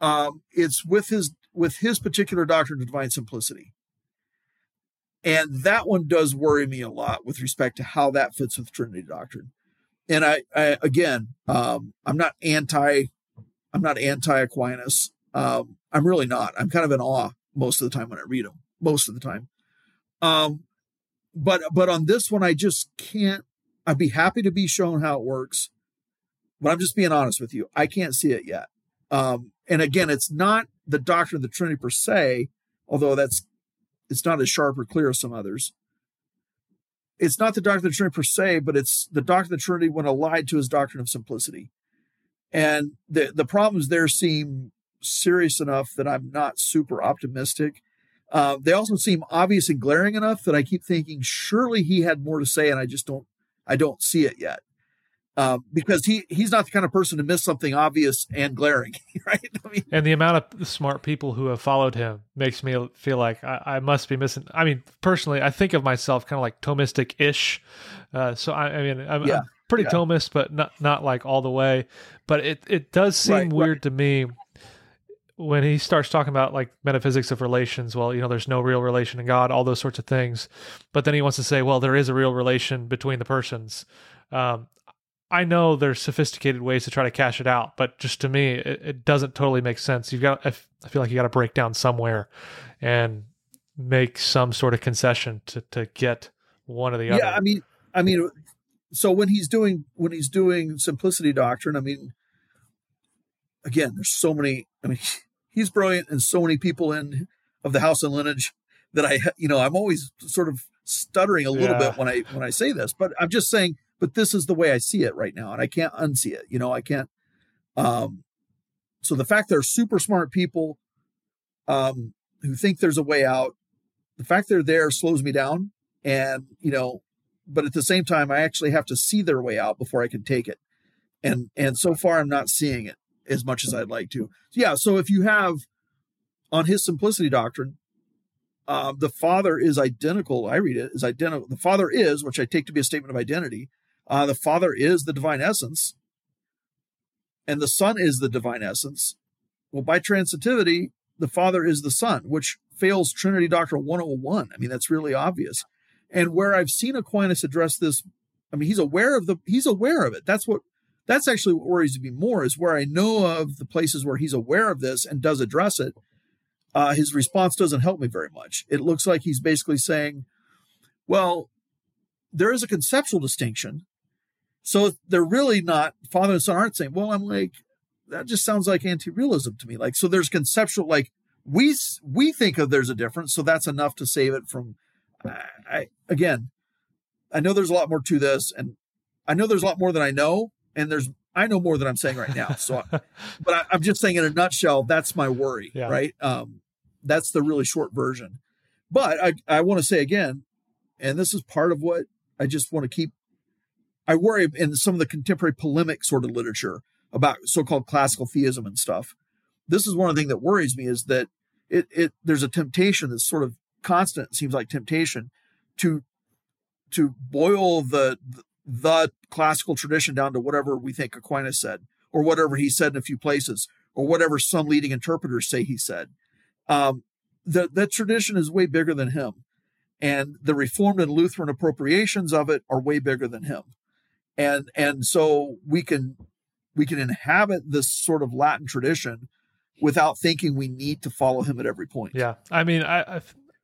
Um, it's with his with his particular doctrine of divine simplicity, and that one does worry me a lot with respect to how that fits with Trinity doctrine. And I, I again, um, I'm not anti, I'm not anti Aquinas. Um, I'm really not. I'm kind of in awe most of the time when I read them. Most of the time, um, but but on this one, I just can't I'd be happy to be shown how it works, but I'm just being honest with you. I can't see it yet. Um, and again, it's not the doctrine of the Trinity per se, although that's it's not as sharp or clear as some others. It's not the doctrine of the Trinity per se, but it's the doctrine of the Trinity when allied to his doctrine of simplicity. And the the problems there seem serious enough that I'm not super optimistic. Uh, they also seem obvious and glaring enough that I keep thinking surely he had more to say, and I just don't I don't see it yet. Um, because he he's not the kind of person to miss something obvious and glaring, right? I mean, and the amount of smart people who have followed him makes me feel like I, I must be missing. I mean, personally, I think of myself kind of like Thomistic ish. Uh, so I, I, mean, I'm, yeah, I'm pretty yeah. Thomist, but not not like all the way. But it it does seem right, weird right. to me when he starts talking about like metaphysics of relations, well, you know, there's no real relation in God, all those sorts of things. But then he wants to say, well, there is a real relation between the persons. Um, I know there's sophisticated ways to try to cash it out, but just to me, it, it doesn't totally make sense. You've got, I feel like you got to break down somewhere and make some sort of concession to, to get one or the yeah, other. Yeah. I mean, I mean, so when he's doing, when he's doing simplicity doctrine, I mean, again, there's so many. I mean, he's brilliant, and so many people in of the house and lineage that I, you know, I'm always sort of stuttering a little yeah. bit when I when I say this, but I'm just saying. But this is the way I see it right now, and I can't unsee it. You know, I can't. Um, so the fact they're super smart people, um, who think there's a way out, the fact they're there slows me down, and you know, but at the same time, I actually have to see their way out before I can take it, and and so far I'm not seeing it as much as I'd like to. Yeah. So if you have on his simplicity doctrine, uh, the Father is identical. I read it is identical. The Father is, which I take to be a statement of identity. Uh, the Father is the divine essence, and the Son is the divine essence. Well, by transitivity, the Father is the Son, which fails Trinity Doctrine 101. I mean, that's really obvious. And where I've seen Aquinas address this, I mean, he's aware of the he's aware of it. That's what that's actually what worries me more is where I know of the places where he's aware of this and does address it. Uh, his response doesn't help me very much. It looks like he's basically saying, well, there is a conceptual distinction. So they're really not, father and son aren't saying, well, I'm like, that just sounds like anti-realism to me. Like, so there's conceptual, like we, we think of there's a difference. So that's enough to save it from, I, I again, I know there's a lot more to this and I know there's a lot more than I know and there's I know more than I'm saying right now. So, but I, am just saying in a nutshell, that's my worry, yeah. right? Um, that's the really short version. But I, I want to say again, and this is part of what I just want to keep. I worry in some of the contemporary polemic sort of literature about so-called classical theism and stuff. This is one of the things that worries me is that it, it there's a temptation that's sort of constant. Seems like temptation to to boil the the classical tradition down to whatever we think Aquinas said, or whatever he said in a few places, or whatever some leading interpreters say he said. Um, the, that tradition is way bigger than him. And the Reformed and Lutheran appropriations of it are way bigger than him. And and so we can we can inhabit this sort of Latin tradition without thinking we need to follow him at every point. Yeah, I mean, I, I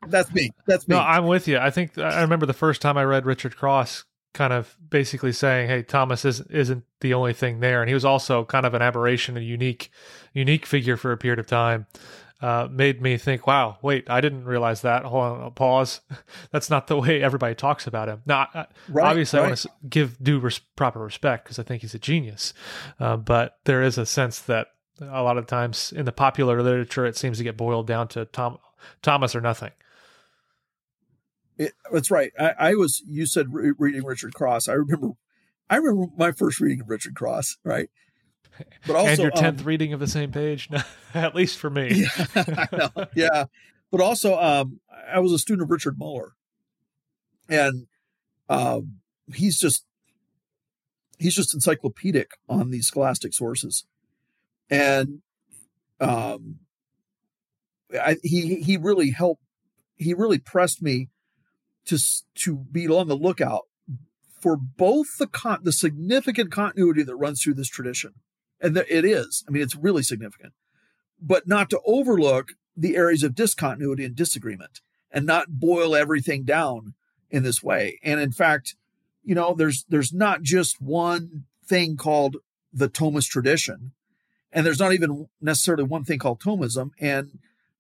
that's me. That's me. No, I'm with you. I think I remember the first time I read Richard Cross kind of basically saying, "Hey, Thomas isn't isn't the only thing there," and he was also kind of an aberration, a unique unique figure for a period of time. Uh, made me think, wow, wait, I didn't realize that. Hold on, pause. That's not the way everybody talks about him. Now, right, obviously, right. I want to give due res- proper respect because I think he's a genius. Uh, but there is a sense that a lot of times in the popular literature, it seems to get boiled down to Tom, Thomas or nothing. It, that's right. I, I, was. You said re- reading Richard Cross. I remember. I remember my first reading of Richard Cross. Right. But also, and your tenth um, reading of the same page, at least for me. Yeah, yeah. But also, um, I was a student of Richard Muller, and um, he's just he's just encyclopedic on these scholastic sources, and um, I, he he really helped. He really pressed me to to be on the lookout for both the con- the significant continuity that runs through this tradition, and it is. I mean, it's really significant, but not to overlook the areas of discontinuity and disagreement, and not boil everything down in this way. And in fact, you know, there's there's not just one thing called the Thomist tradition, and there's not even necessarily one thing called Thomism, and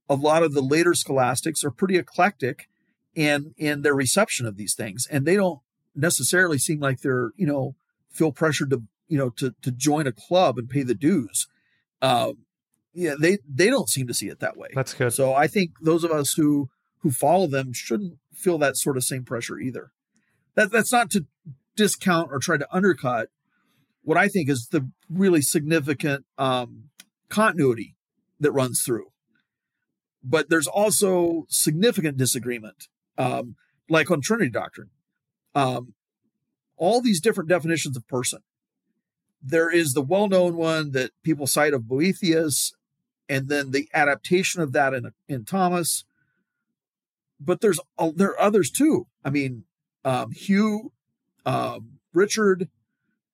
a lot of the later scholastics are pretty eclectic in in their reception of these things. And they don't necessarily seem like they're you know feel pressured to you know to to join a club and pay the dues. Um yeah they they don't seem to see it that way. That's good. So i think those of us who who follow them shouldn't feel that sort of same pressure either. That that's not to discount or try to undercut. What i think is the really significant um continuity that runs through. But there's also significant disagreement um, like on Trinity doctrine. Um, all these different definitions of person. There is the well known one that people cite of Boethius, and then the adaptation of that in, in Thomas. But there's there are others too. I mean, um, Hugh, um, Richard,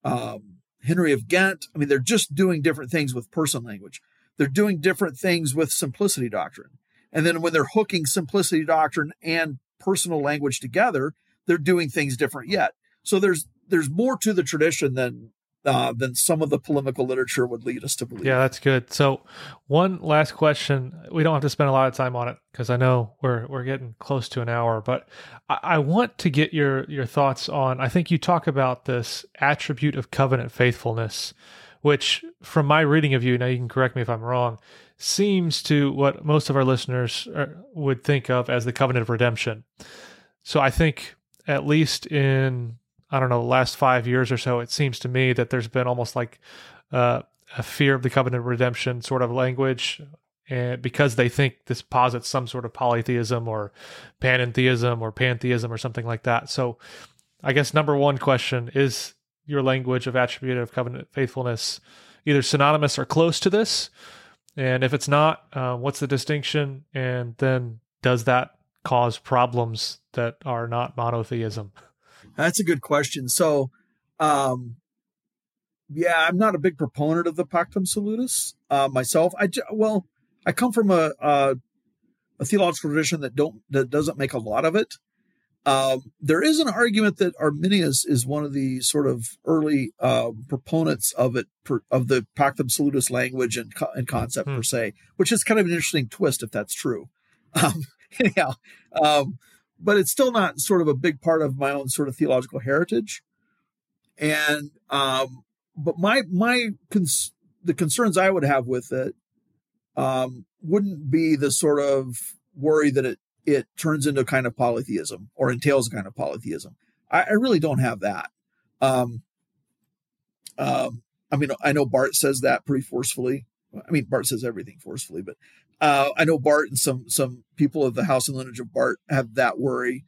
um, Henry of Ghent. I mean, they're just doing different things with person language. They're doing different things with simplicity doctrine. And then when they're hooking simplicity doctrine and personal language together, they're doing things different yet. So there's there's more to the tradition than uh, than some of the polemical literature would lead us to believe. Yeah, that's good. So, one last question. We don't have to spend a lot of time on it because I know we're we're getting close to an hour. But I, I, want to get your your thoughts on. I think you talk about this attribute of covenant faithfulness, which, from my reading of you, now you can correct me if I'm wrong, seems to what most of our listeners are, uh, would think of as the covenant of redemption. So I think at least in I don't know the last five years or so, it seems to me that there's been almost like uh, a fear of the covenant of redemption sort of language, and because they think this posits some sort of polytheism or panentheism or pantheism or something like that. So I guess number one question is your language of attribute of covenant faithfulness either synonymous or close to this and if it's not, uh, what's the distinction? And then does that cause problems that are not monotheism? That's a good question. So, um, yeah, I'm not a big proponent of the Pactum Salutis uh, myself. I well, I come from a, a, a theological tradition that don't that doesn't make a lot of it. Um, there is an argument that Arminius is one of the sort of early uh, proponents of it, per, of the Pactum Salutis language and, and concept hmm. per se, which is kind of an interesting twist if that's true. Um, anyhow, um, but it's still not sort of a big part of my own sort of theological heritage. And um, but my my cons- the concerns I would have with it um, wouldn't be the sort of worry that it it turns into a kind of polytheism or entails a kind of polytheism. I, I really don't have that. Um, um, I mean, I know Barth says that pretty forcefully. I mean, Barth says everything forcefully, but uh, I know Barth and some some people of the house and lineage of Barth have that worry.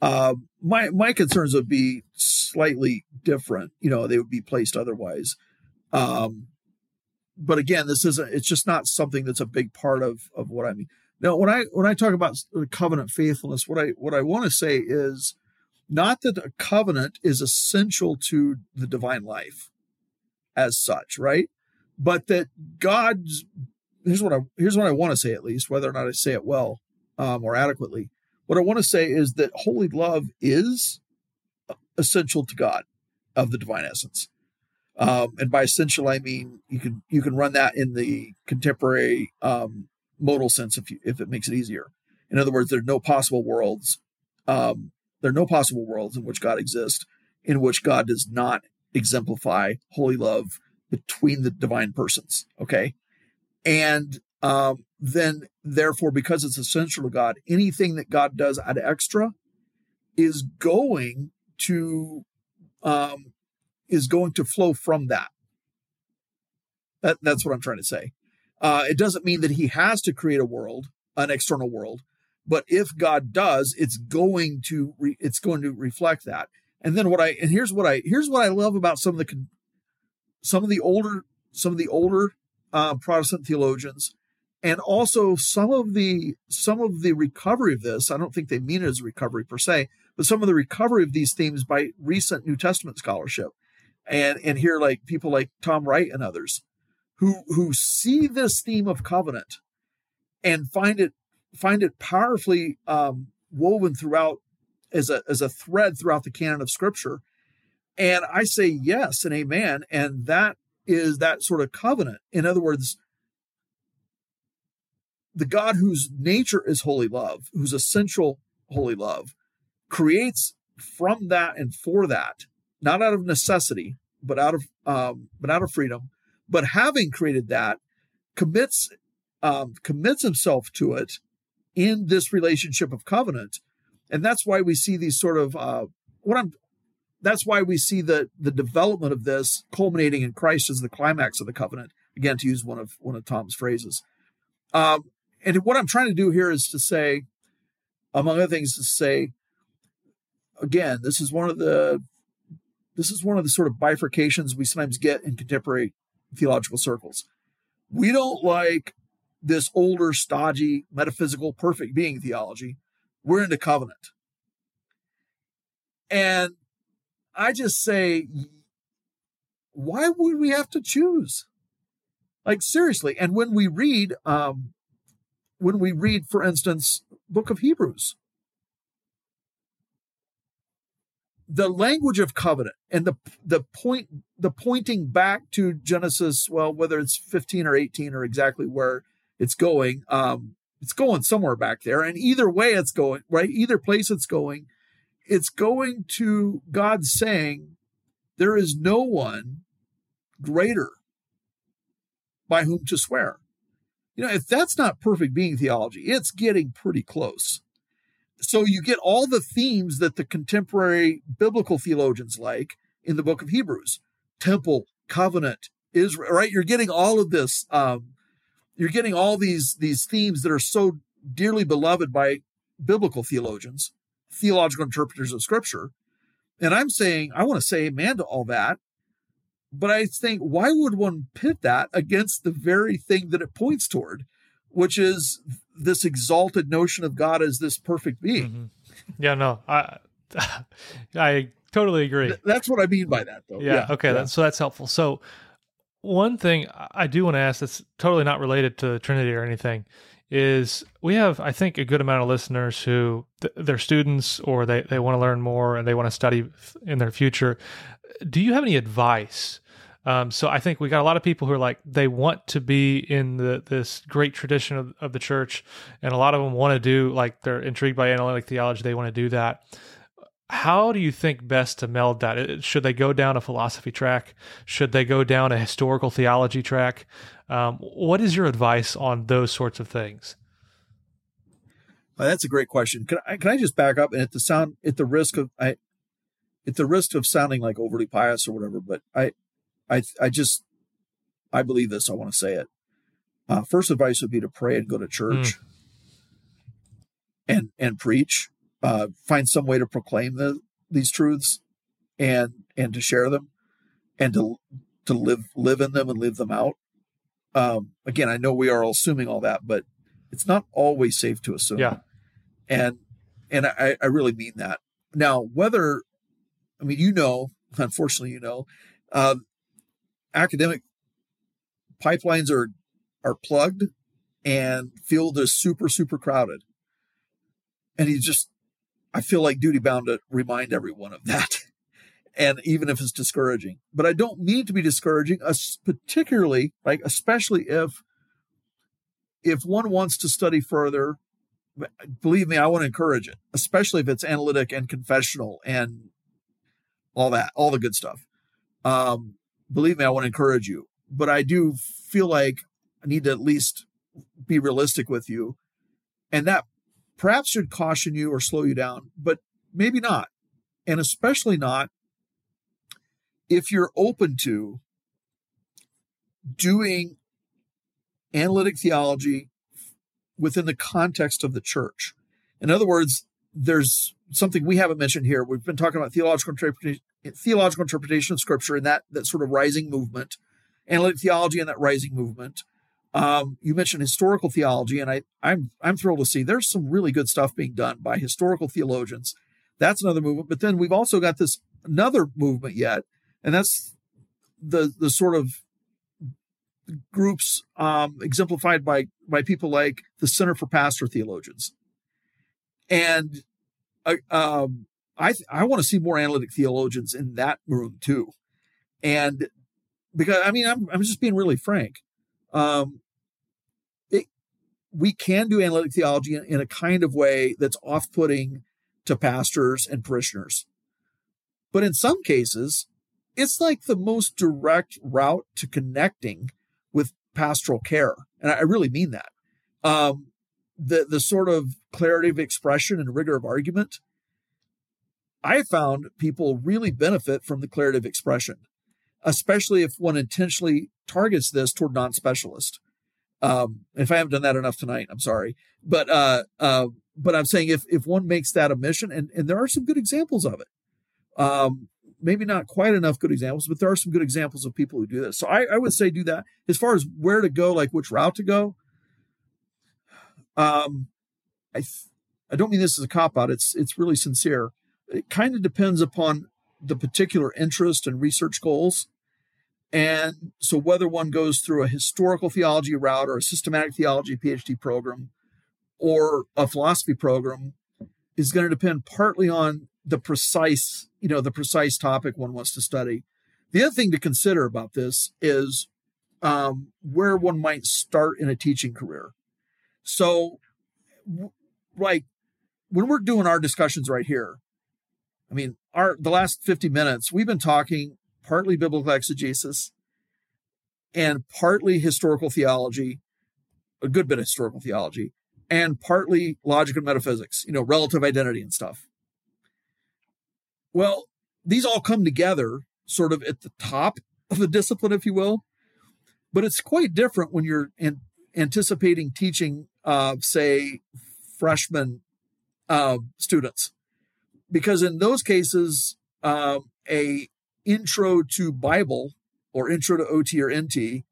Uh, my my concerns would be slightly different. You know, they would be placed otherwise. Um, but again, this isn't. It's just not something that's a big part of of what I mean. Now, when I when I talk about covenant faithfulness, what I what I want to say is not that a covenant is essential to the divine life as such, right? But that God's here's what I here's what I want to say at least, whether or not I say it well um, or adequately. What I want to say is that holy love is essential to God of the divine essence. Um, and by essential, I mean you can you can run that in the contemporary um, modal sense if you, if it makes it easier. In other words, there are no possible worlds. Um, there are no possible worlds in which God exists in which God does not exemplify holy love between the divine persons. Okay, and um, then therefore, because it's essential to God, anything that God does ad extra is going to um, is going to flow from that. That that's what I'm trying to say. Uh, it doesn't mean that He has to create a world, an external world, but if God does, it's going to re, it's going to reflect that. And then what I and here's what I here's what I love about some of the some of the older some of the older uh, Protestant theologians, and also some of the some of the recovery of this. I don't think they mean it as recovery per se, but some of the recovery of these themes by recent New Testament scholarship, and and here like people like Tom Wright and others, who who see this theme of covenant, and find it find it powerfully um, woven throughout as a as a thread throughout the canon of Scripture, and I say yes and amen, and that is that sort of covenant. In other words, the God whose nature is holy love, whose essential holy love, creates from that and for that, not out of necessity, but out of um, but out of freedom. But having created that, commits um, commits himself to it in this relationship of covenant, and that's why we see these sort of uh, what I'm. That's why we see the the development of this culminating in Christ as the climax of the covenant. Again, to use one of one of Tom's phrases. Um, and what I'm trying to do here is to say, among other things, to say again, this is one of the this is one of the sort of bifurcations we sometimes get in contemporary theological circles. We don't like this older, stodgy, metaphysical, perfect being theology. We're into covenant. And I just say, why would we have to choose? Like seriously. And when we read, um, when we read, for instance, book of Hebrews, the language of covenant and the the point the pointing back to Genesis, well, whether it's 15 or 18 or exactly where it's going, um, it's going somewhere back there. And either way it's going, right? Either place it's going, it's going to God saying, There is no one greater by whom to swear. You know, if that's not perfect being theology, it's getting pretty close so you get all the themes that the contemporary biblical theologians like in the book of Hebrews temple, covenant, Israel, right? You're getting all of this. Um, you're getting all these these themes that are so dearly beloved by biblical theologians, theological interpreters of scripture. And I'm saying, I want to say amen to all that. But I think, why would one pit that against the very thing that it points toward, which is this exalted notion of God as this perfect being. Mm-hmm. Yeah, no, I I totally agree. That's what I mean by that, though. Yeah. yeah okay. Yeah. That's, so that's helpful. So one thing I do want to ask that's totally not related to Trinity or anything is we have I think a good amount of listeners who th- they're students or they they want to learn more and they want to study in their future. Do you have any advice um, so I think we got a lot of people who are like they want to be in the this great tradition of, of the church, and a lot of them want to do like they're intrigued by analytic theology. They want to do that. How do you think best to meld that? Should they go down a philosophy track? Should they go down a historical theology track? Um, what is your advice on those sorts of things? That's a great question. Can I, can I just back up and at the sound at the risk of I at the risk of sounding like overly pious or whatever, but I I I just I believe this. I want to say it. Uh, first advice would be to pray and go to church, mm. and and preach. Uh, find some way to proclaim the, these truths, and and to share them, and to to live live in them and live them out. Um, again, I know we are all assuming all that, but it's not always safe to assume. Yeah, and and I, I really mean that. Now, whether I mean you know, unfortunately, you know, uh, academic pipelines are are plugged and field is super super crowded. And he's just i feel like duty bound to remind everyone of that. And even if it's discouraging. But i don't mean to be discouraging particularly like especially if if one wants to study further believe me i want to encourage it especially if it's analytic and confessional and all that all the good stuff. Um believe me i want to encourage you but i do feel like i need to at least be realistic with you and that perhaps should caution you or slow you down but maybe not and especially not if you're open to doing analytic theology within the context of the church. In other words, there's something we haven't mentioned here. We've been talking about theological interpretation, theological interpretation of Scripture and that that sort of rising movement, analytic theology and that rising movement. Um, you mentioned historical theology, and I, I'm I'm thrilled to see there's some really good stuff being done by historical theologians. That's another movement. But then we've also got this another movement yet, and that's the the sort of groups um, exemplified by by people like the Center for Pastor Theologians, and uh, um, I I want to see more analytic theologians in that room too, and because I mean I'm I'm just being really frank, um, it, we can do analytic theology in, in a kind of way that's off putting to pastors and parishioners, but in some cases. It's like the most direct route to connecting with pastoral care. And I really mean that. Um, the, the sort of clarity of expression and rigor of argument, I found people really benefit from declarative expression, especially if one intentionally targets this toward non specialist. Um, if I haven't done that enough tonight, I'm sorry. But, uh, uh, but I'm saying if, if one makes that a mission, and, and there are some good examples of it. Um, maybe not quite enough good examples, but there are some good examples of people who do this. So I, I would say do that. As far as where to go, like which route to go, um, I th- I don't mean this as a cop out. It's it's really sincere. It kind of depends upon the particular interest and research goals. And so whether one goes through a historical theology route or a systematic theology PhD program or a philosophy program is going to depend partly on the precise, you know, the precise topic one wants to study. The other thing to consider about this is um, where one might start in a teaching career. So, like when we're doing our discussions right here, I mean, our the last 50 minutes, we've been talking partly biblical exegesis and partly historical theology, a good bit of historical theology, and partly logic and metaphysics, you know, relative identity and stuff. Well, these all come together sort of at the top of the discipline, if you will. But it's quite different when you're in, anticipating teaching, uh, say, freshman uh, students, because in those cases, uh, a intro to Bible or intro to OT or NT,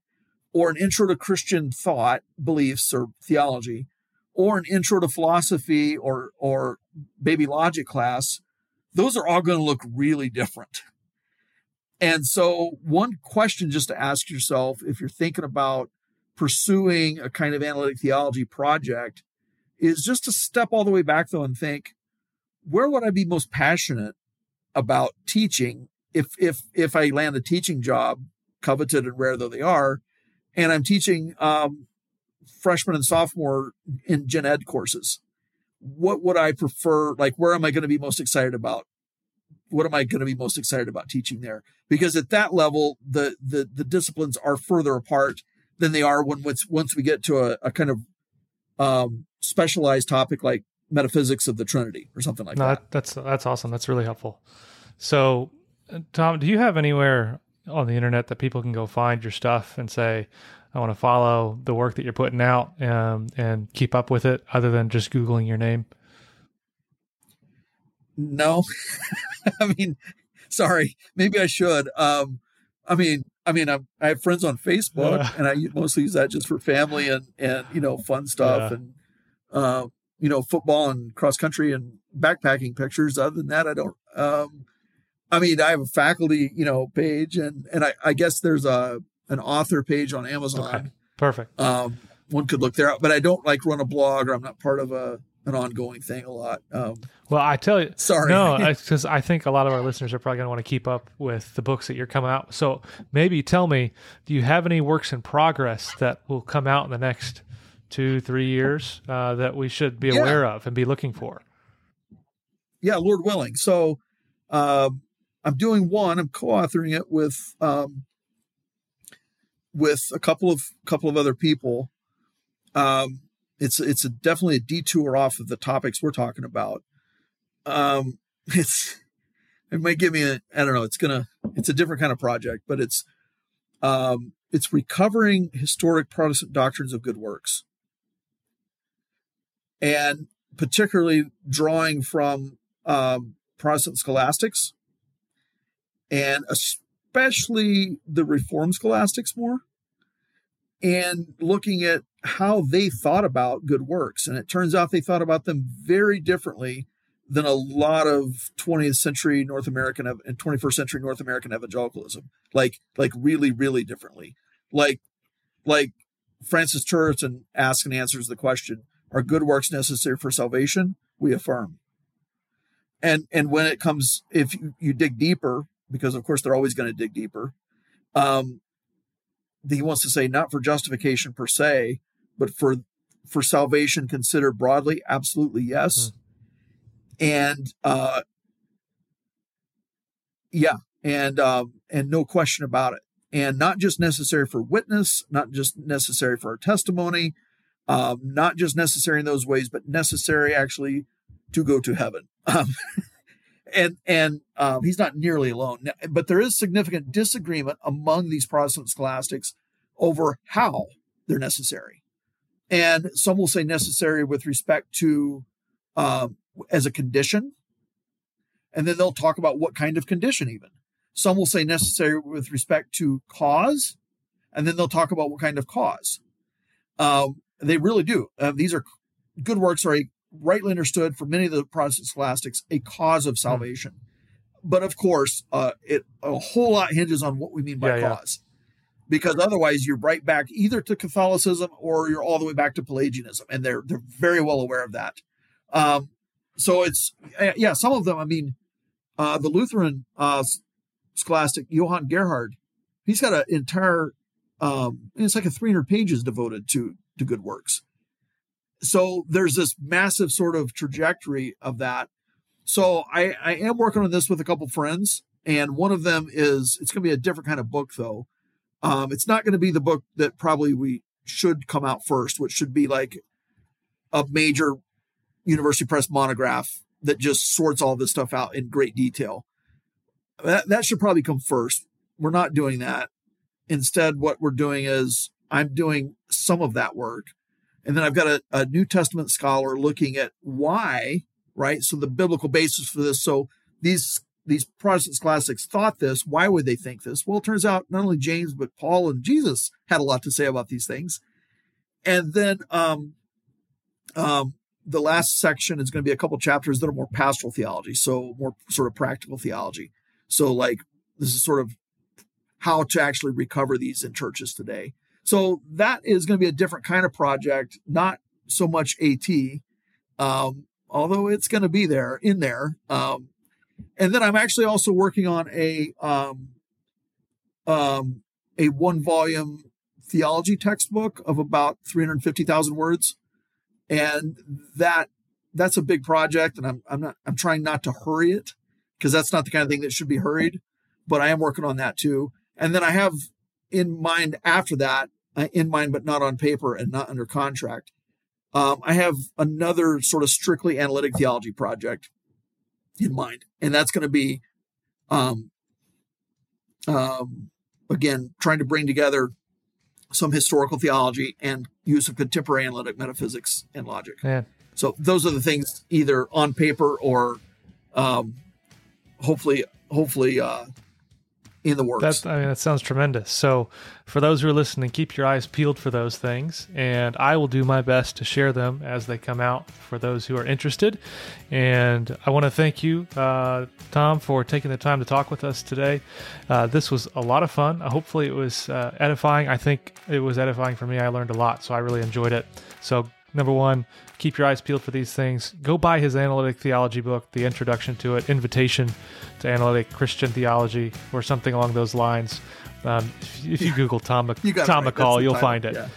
or an intro to Christian thought, beliefs, or theology, or an intro to philosophy or or baby logic class those are all going to look really different. And so, one question just to ask yourself if you're thinking about pursuing a kind of analytic theology project is just to step all the way back though and think, where would I be most passionate about teaching if if if I land a teaching job, coveted and rare though they are, and I'm teaching um, freshman and sophomore in gen ed courses? what would I prefer? Like, where am I going to be most excited about? What am I going to be most excited about teaching there? Because at that level, the the the disciplines are further apart than they are when once once we get to a, a kind of um, specialized topic like metaphysics of the Trinity or something like no, that. That's that's awesome. That's really helpful. So, Tom, do you have anywhere on the internet that people can go find your stuff and say, I want to follow the work that you're putting out um, and keep up with it other than just Googling your name? No. I mean, sorry, maybe I should. Um, I mean, I mean, I'm, i have friends on Facebook, uh, and I mostly use that just for family and and you know fun stuff yeah. and uh, you know football and cross country and backpacking pictures. Other than that, I don't. Um, I mean, I have a faculty you know page, and and I, I guess there's a an author page on Amazon. Okay. Perfect. Um, one could look there, but I don't like run a blog or I'm not part of a an ongoing thing a lot. Um, well, I tell you, sorry, no, because I think a lot of our listeners are probably going to want to keep up with the books that you're coming out. So maybe tell me, do you have any works in progress that will come out in the next two, three years uh, that we should be yeah. aware of and be looking for? Yeah, Lord willing. So um, I'm doing one. I'm co-authoring it with um, with a couple of couple of other people. Um, it's it's a, definitely a detour off of the topics we're talking about. Um, it's it might give me a I don't know. It's gonna it's a different kind of project, but it's um, it's recovering historic Protestant doctrines of good works, and particularly drawing from um, Protestant scholastics, and especially the Reformed scholastics more, and looking at how they thought about good works. And it turns out they thought about them very differently than a lot of 20th century North American and 21st century North American evangelicalism. Like, like really, really differently. Like, like Francis Turretin asks and answers the question, are good works necessary for salvation? We affirm. And, and when it comes, if you, you dig deeper, because of course they're always going to dig deeper, um, he wants to say not for justification per se, but for for salvation considered broadly, absolutely yes. Mm-hmm. And uh, yeah, and um, and no question about it. And not just necessary for witness, not just necessary for our testimony, um, not just necessary in those ways, but necessary actually to go to heaven. Um, and and um, he's not nearly alone. But there is significant disagreement among these Protestant scholastics over how they're necessary. And some will say necessary with respect to um, as a condition. And then they'll talk about what kind of condition, even. Some will say necessary with respect to cause. And then they'll talk about what kind of cause. Um, they really do. Uh, these are good works are a, rightly understood for many of the Protestant scholastics a cause of hmm. salvation. Mm. But of course, uh, it a whole lot hinges on what we mean by yeah, cause because otherwise you're right back either to Catholicism or you're all the way back to Pelagianism, and they're they're very well aware of that. Um, so it's yeah, some of them. I mean, uh, the Lutheran uh, scholastic Johann Gerhard, he's got an entire um, it's like a 300 pages devoted to to good works. So there's this massive sort of trajectory of that. So I, I am working on this with a couple friends, and one of them is it's going to be a different kind of book though. Um, it's not going to be the book that probably we should come out first, which should be like a major university press monograph that just sorts all this stuff out in great detail. That, that should probably come first. We're not doing that. Instead, what we're doing is I'm doing some of that work. And then I've got a, a New Testament scholar looking at why, right? So the biblical basis for this. So these these Protestant scholastics thought this. Why would they think this? Well, it turns out not only James, but Paul and Jesus had a lot to say about these things. And then um, um, the last section is going to be a couple chapters that are more pastoral theology, so more sort of practical theology. So, like, this is sort of how to actually recover these in churches today. So, that is going to be a different kind of project, not so much AT, um, although it's going to be there in there. Um, and then I'm actually also working on a um, um, a one volume theology textbook of about 350,000 words, and that that's a big project, and I'm I'm not I'm trying not to hurry it because that's not the kind of thing that should be hurried, but I am working on that too. And then I have in mind after that, uh, in mind but not on paper and not under contract. Um, I have another sort of strictly analytic theology project in mind, and that's going to be, um, um, again, trying to bring together some historical theology and use of contemporary analytic metaphysics and logic. Yeah. So those are the things either on paper or um, hopefully, hopefully, uh, in the works. That, I mean, that sounds tremendous. So, for those who are listening, keep your eyes peeled for those things, and I will do my best to share them as they come out for those who are interested. And I want to thank you, uh, Tom, for taking the time to talk with us today. Uh, this was a lot of fun. Uh, hopefully, it was uh, edifying. I think it was edifying for me. I learned a lot, so I really enjoyed it. So, number one, keep your eyes peeled for these things. Go buy his analytic theology book, The Introduction to It, Invitation to Analytic Christian Theology, or something along those lines. Um, if, you Google Tom, you Tom right. McCall, you'll find it. Yeah.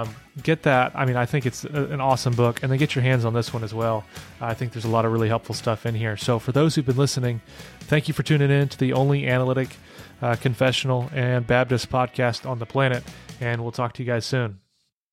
Um, get that. I mean, I think it's a, an awesome book, and then get your hands on this one as well. I think there's a lot of really helpful stuff in here. So, for those who've been listening, thank you for tuning in to the only analytic, uh, confessional, and Baptist podcast on the planet, and we'll talk to you guys soon.